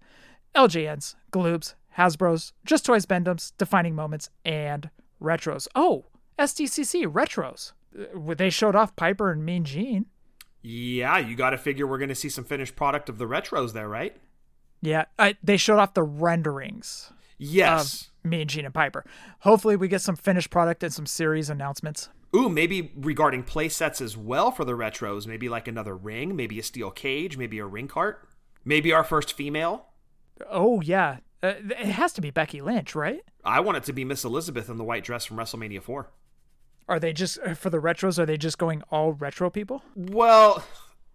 Speaker 2: LJNs, Galoobs, Hasbro's, Just Toys Bend-Ems, Defining Moments, and Retros. Oh, SDCC Retros. Uh, They showed off Piper and Mean Gene.
Speaker 1: Yeah, you got to figure we're going to see some finished product of the retros there, right?
Speaker 2: Yeah, I, they showed off the renderings
Speaker 1: Yes.
Speaker 2: of Mean Gene and Piper. Hopefully, we get some finished product and some series announcements.
Speaker 1: Ooh, maybe regarding play sets as well for the retros. Maybe like another ring, maybe a steel cage, maybe a ring cart, maybe our first female.
Speaker 2: Oh yeah, uh, it has to be Becky Lynch, right?
Speaker 1: I want it to be Miss Elizabeth in the white dress from WrestleMania 4.
Speaker 2: Are they just uh, for the retros? Are they just going all retro people?
Speaker 1: Well,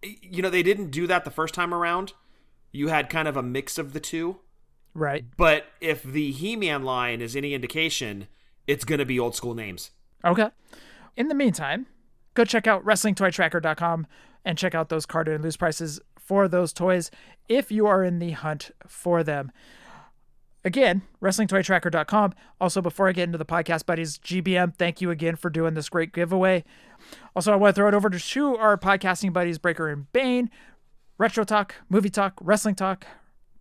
Speaker 1: you know, they didn't do that the first time around. You had kind of a mix of the two.
Speaker 2: Right.
Speaker 1: But if the He Man line is any indication, it's going to be old school names.
Speaker 2: Okay. In the meantime, go check out WrestlingToyTracker.com and check out those carded and loose prices for those toys if you are in the hunt for them. Again, WrestlingToyTracker.com. Also, before I get into the podcast, buddies, GBM, thank you again for doing this great giveaway. Also, I want to throw it over to our podcasting buddies, Breaker and Bane, Retro Talk, Movie Talk, Wrestling Talk,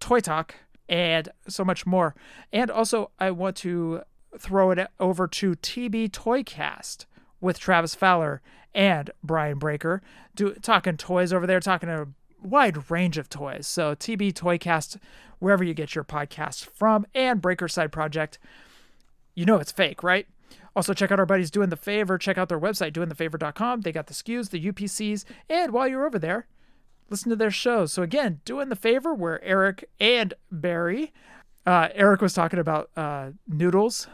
Speaker 2: Toy Talk, and so much more. And also, I want to throw it over to TB Toycast with Travis Fowler and Brian Breaker, do talking toys over there, talking a wide range of toys. So TB Toycast, wherever you get your podcast from, and Breaker Side Project. You know it's fake, right? Also, check out our buddies Doing the Favor. Check out their website, doingthefavor.com. They got the SKUs, the UPCs, and while you're over there, listen to their shows. So again, Doing the Favor, where Eric and Barry, uh, Eric was talking about uh, noodles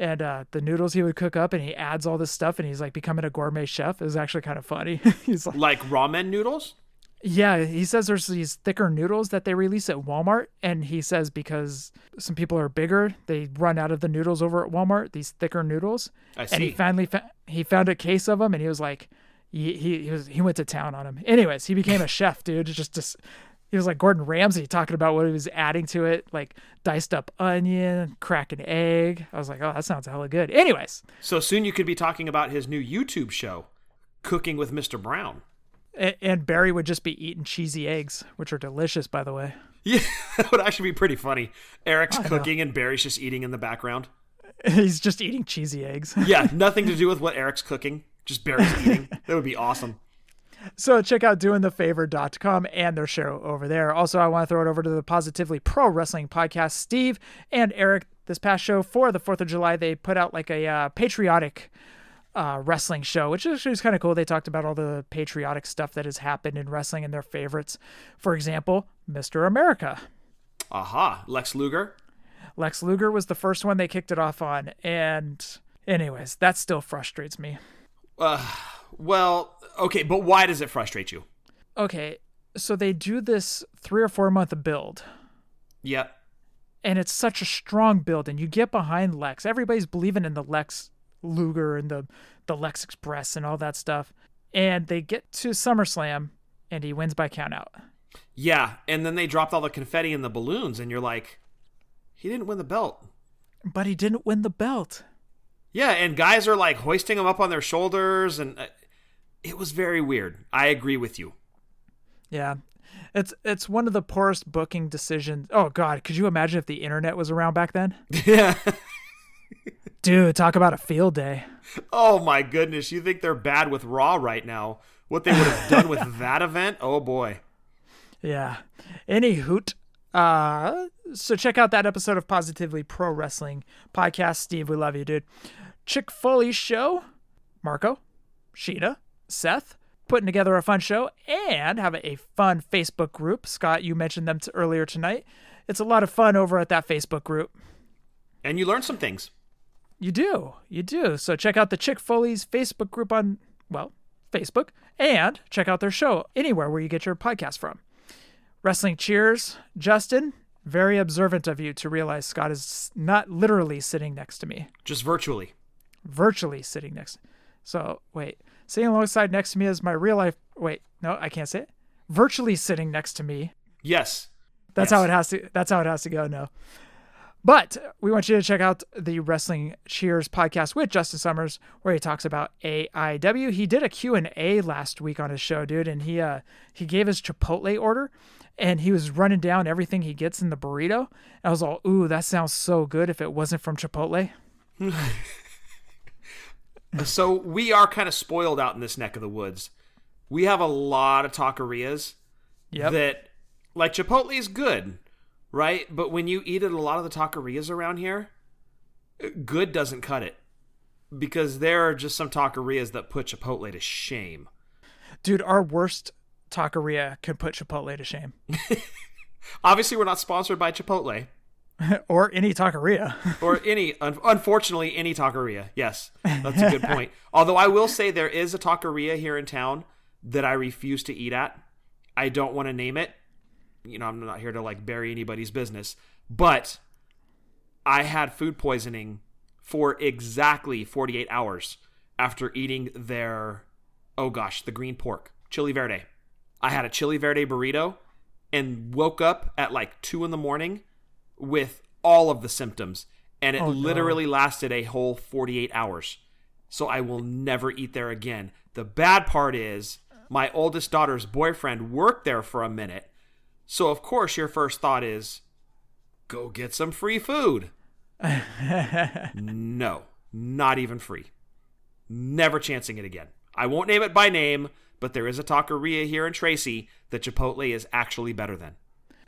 Speaker 2: and uh, the noodles he would cook up, and he adds all this stuff, and he's like becoming a gourmet chef. It was actually kind of funny. *laughs* he's like,
Speaker 1: Like ramen noodles?
Speaker 2: yeah, he says there's these thicker noodles that they release at Walmart, and he says because some people are bigger, they run out of the noodles over at Walmart. These thicker noodles,
Speaker 1: I see.
Speaker 2: and he finally fa- he found a case of them, and he was like, he he, he was he went to town on them. Anyways, he became a chef, dude. Just just he was like Gordon Ramsay talking about what he was adding to it, like diced up onion, crack an egg. I was like, oh, that sounds hella good. Anyways,
Speaker 1: So soon you could be talking about his new YouTube show, Cooking with Mr. Brown.
Speaker 2: and, and Barry would just be eating cheesy eggs, which are delicious, by the way. *laughs*
Speaker 1: Yeah, that would actually be pretty funny. Eric's
Speaker 2: I know.
Speaker 1: cooking and Barry's just eating in the background. *laughs*
Speaker 2: He's just eating cheesy eggs.
Speaker 1: Yeah, *laughs* nothing to do with what Eric's cooking, just Barry's eating. That would be awesome.
Speaker 2: So check out doingthefavor.com and their show over there. Also, I want to throw it over to the Positively Pro Wrestling podcast. Steve and Eric, this past show for the 4th of July, they put out like a uh, patriotic uh, wrestling show, which is, is kind of cool. They talked about all the patriotic stuff that has happened in wrestling and their favorites. For example, Mr. America.
Speaker 1: Aha, Lex Luger.
Speaker 2: Lex Luger was the first one they kicked it off on. And, anyways, that still frustrates me.
Speaker 1: Uh, well, okay, but why does it frustrate you?
Speaker 2: Okay, so they do this three or four month build.
Speaker 1: Yep.
Speaker 2: and it's such a strong build and you get behind Lex. Everybody's believing in the Lex Luger and the the Lex Express and all that stuff. And they get to SummerSlam and he wins by countout.
Speaker 1: Yeah, and then they dropped all the confetti and the balloons, and you're like, he didn't win the belt.
Speaker 2: But he didn't win the belt.
Speaker 1: Yeah, and guys are like hoisting him up on their shoulders, and uh, it was very weird. I agree with you.
Speaker 2: Yeah. It's it's one of the poorest booking decisions. Oh god, could you imagine if the internet was around back then? *laughs*
Speaker 1: Yeah.
Speaker 2: Dude, talk about a field day.
Speaker 1: Oh my goodness, you think they're bad with Raw right now? What they would have done with *laughs* that event? Oh boy.
Speaker 2: Yeah. Any hoot. Uh, so check out that episode of Positively Pro Wrestling podcast. Steve, we love you, dude. Chick Foley show. Marco, Sheena, Seth, putting together a fun show and have a fun Facebook group. Scott, you mentioned them t- earlier tonight. It's a lot of fun over at that Facebook group.
Speaker 1: And you learn some things.
Speaker 2: You do. You do. So check out the Chick Foley's Facebook group on, well, Facebook, and check out their show anywhere where you get your podcast from. Wrestling Cheers, Justin, very observant of you to realize Scott is not literally sitting next to me,
Speaker 1: Just virtually.
Speaker 2: virtually sitting next. So wait, sitting alongside next to me is my real life. Wait, no, I can't say it. Virtually sitting next to me.
Speaker 1: Yes.
Speaker 2: That's
Speaker 1: Yes.
Speaker 2: how it has to. That's how it has to go. No. But we want you to check out the Wrestling Cheers podcast with Justin Somers, where he talks about AIW. He did a Q and A last week on his show, dude, and he uh he gave his Chipotle order, and he was running down everything he gets in the burrito. And I was all, ooh, that sounds so good. If it wasn't from Chipotle, *laughs*
Speaker 1: So we are kind of spoiled out in this neck of the woods. We have a lot of taquerias
Speaker 2: Yep.
Speaker 1: that, like Chipotle is good, right? But when you eat at a lot of the taquerias around here, good doesn't cut it because there are just some taquerias that put Chipotle to shame.
Speaker 2: dude, our worst taqueria can put Chipotle to shame, *laughs*
Speaker 1: Obviously, we're not sponsored by Chipotle *laughs*
Speaker 2: or any taqueria. *laughs*
Speaker 1: or any, un- unfortunately, any taqueria. Yes, that's a good *laughs* point. Although I will say there is a taqueria here in town that I refuse to eat at. I don't want to name it. You know, I'm not here to like bury anybody's business, but I had food poisoning for exactly 48 hours after eating their, oh gosh, the green pork, chili verde. I had a chili verde burrito and woke up at like two in the morning with all of the symptoms, and it
Speaker 2: Oh, no.
Speaker 1: literally lasted a whole 48 hours. So I will never eat there again. The bad part is my oldest daughter's boyfriend worked there for a minute. So of course your first thought is go get some free food. *laughs* no, not even free. Never chancing it again. I won't name it by name, but there is a taqueria here in Tracy that Chipotle is actually better than.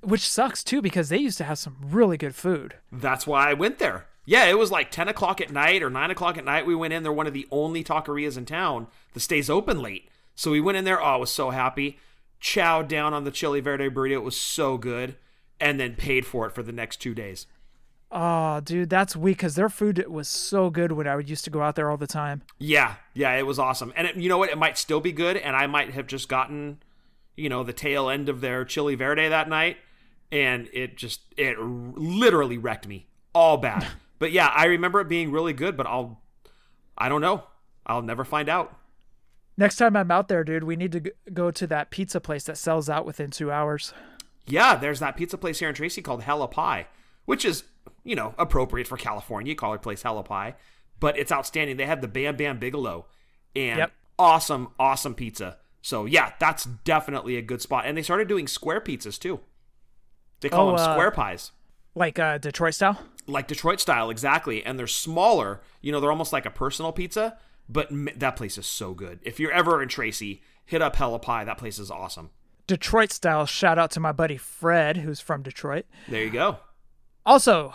Speaker 2: Which sucks too because they used to have some really good food.
Speaker 1: That's why I went there. Yeah, it was like 10 o'clock at night or 9 o'clock at night. We went in. They're one of the only taquerias in town that stays open late. So we went in there. Oh, I was so happy. Chowed down on the chili verde burrito. It was so good. And then paid for it for the next two days.
Speaker 2: Oh, dude, that's weak because their food was so good when I would used to go out there all the time.
Speaker 1: Yeah, yeah, it was awesome. And it, you know what? It might still be good. And I might have just gotten, you know, the tail end of their chili verde that night. And it just, it r- literally wrecked me all bad. *laughs* but yeah, I remember it being really good, but I'll, I don't know. I'll never find out.
Speaker 2: Next time I'm out there, dude, we need to go to that pizza place that sells out within two hours.
Speaker 1: Yeah, there's that pizza place here in Tracy called Hella Pie, which is, you know, appropriate for California. You call our place Hella Pie, but it's outstanding. They have the Bam Bam Bigelow and
Speaker 2: Yep.
Speaker 1: awesome, awesome pizza. So yeah, that's definitely a good spot. And they started doing square pizzas too. They call
Speaker 2: Oh,
Speaker 1: them
Speaker 2: uh,
Speaker 1: square pies.
Speaker 2: Like uh, Detroit style?
Speaker 1: Like Detroit style, exactly. And they're smaller. You know, they're almost like a personal pizza, but m- that place is so good. If you're ever in Tracy, hit up Hella Pie. That place is awesome.
Speaker 2: Detroit style. Shout out to my buddy Fred, who's from Detroit.
Speaker 1: There you go.
Speaker 2: Also,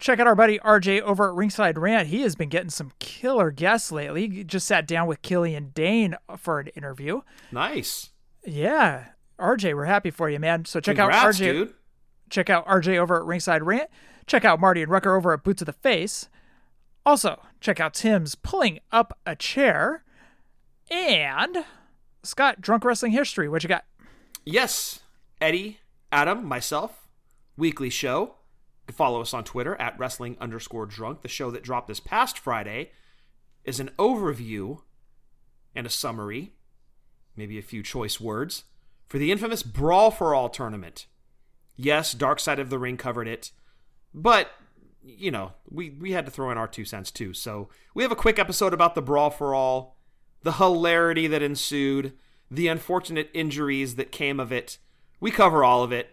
Speaker 2: check out our buddy RJ over at Ringside Rant. He has been getting some killer guests lately. He just sat down with Killian Dain for an interview.
Speaker 1: Nice.
Speaker 2: Yeah. RJ, we're happy for you, man. So check
Speaker 1: Congrats,
Speaker 2: out RJ.
Speaker 1: dude.
Speaker 2: Check out RJ over at Ringside Rant. Check out Marty and Rucker over at Boots of the Face. Also, check out Tim's pulling up a chair. And Scott, drunk wrestling history. What you got?
Speaker 1: Yes, Eddie, Adam, myself, weekly show. You can follow us on Twitter at wrestling underscore drunk. The show that dropped this past Friday is an overview and a summary, maybe a few choice words, for the infamous Brawl for All tournament. Yes, Dark Side of the Ring covered it, but you know, we, we had to throw in our two cents too. So we have a quick episode about the Brawl for All, the hilarity that ensued, the unfortunate injuries that came of it. We cover all of it.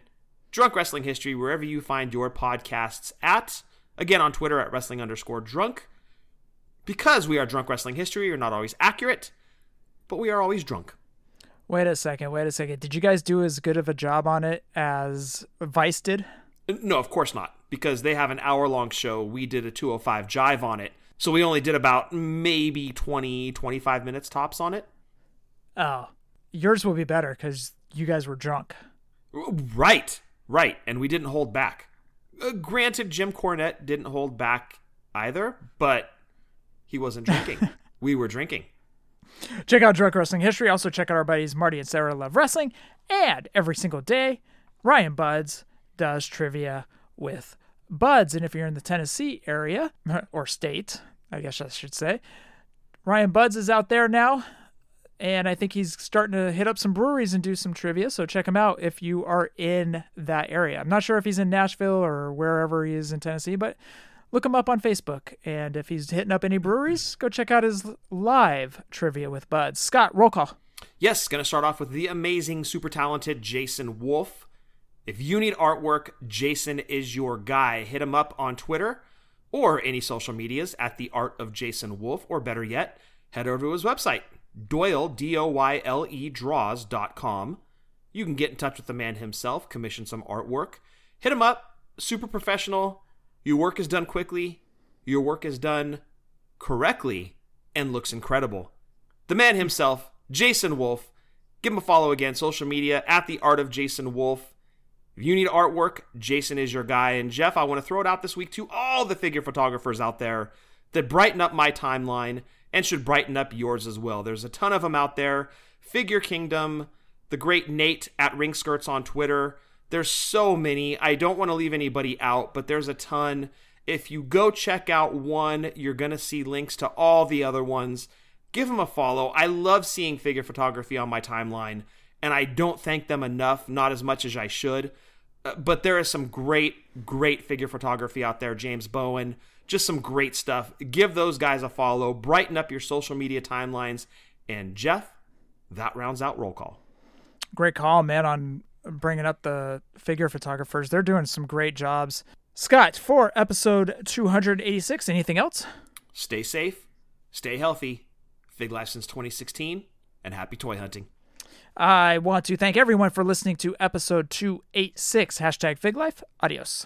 Speaker 1: Drunk Wrestling History, wherever you find your podcasts at. Again, on Twitter at wrestling underscore drunk. Because we are Drunk Wrestling History, we're not always accurate, but we are always drunk.
Speaker 2: Wait a second. Wait a second. Did you guys do as good of a job on it as Vice did?
Speaker 1: No, of course not, because they have an hour long show. We did a 205 jive on it. So we only did about maybe 20, 25 minutes tops on it.
Speaker 2: Oh, yours will be better because you guys were drunk.
Speaker 1: Right, right. And we didn't hold back. Uh, granted, Jim Cornette didn't hold back either, but he wasn't drinking. *laughs* we were drinking.
Speaker 2: Check out Drunk Wrestling History. Also, check out our buddies Marty and Sarah Love Wrestling. And every single day, Ryan Buds does trivia with Buds. And if you're in the Tennessee area, *laughs* or state, I guess I should say, Ryan Buds is out there now, and I think he's starting to hit up some breweries and do some trivia. So check him out if you are in that area. I'm not sure if he's in Nashville or wherever he is in Tennessee, but look him up on Facebook. And if he's hitting up any breweries, go check out his live trivia with Buds. Scott, roll call.
Speaker 1: Yes, going to start off with the amazing, super talented Jason Wolf. If you need artwork, Jason is your guy. Hit him up on Twitter or any social medias at the art of Jason Wolf, or better yet, head over to his website, Doyle, D O Y L E draws.com. You can get in touch with the man himself, commission some artwork. Hit him up, super professional. Your work is done quickly, your work is done correctly, and looks incredible. The man himself, Jason Wolf. Give him a follow again, social media at the art of Jason Wolf. If you need artwork, Jason is your guy. And Jeff, I want to throw it out this week to all the figure photographers out there that brighten up my timeline and should brighten up yours as well. There's a ton of them out there. Figure Kingdom, the great Nate at Ring Skirts on Twitter. There's so many. I don't want to leave anybody out, but there's a ton. If you go check out one, you're going to see links to all the other ones. Give them a follow. I love seeing figure photography on my timeline, and I don't thank them enough, not as much as I should. Uh, but there is some great, great figure photography out there. James Bowen, just some great stuff. Give those guys a follow, brighten up your social media timelines. And Jeff, that rounds out roll call.
Speaker 2: Great call, man, on bringing up the figure photographers. They're doing some great jobs. Scott, for episode 286, anything else?
Speaker 1: Stay safe, stay healthy. Fig Life since 2016, and happy toy hunting.
Speaker 2: I want to thank everyone for listening to episode 286, hashtag Fig Life. Adios.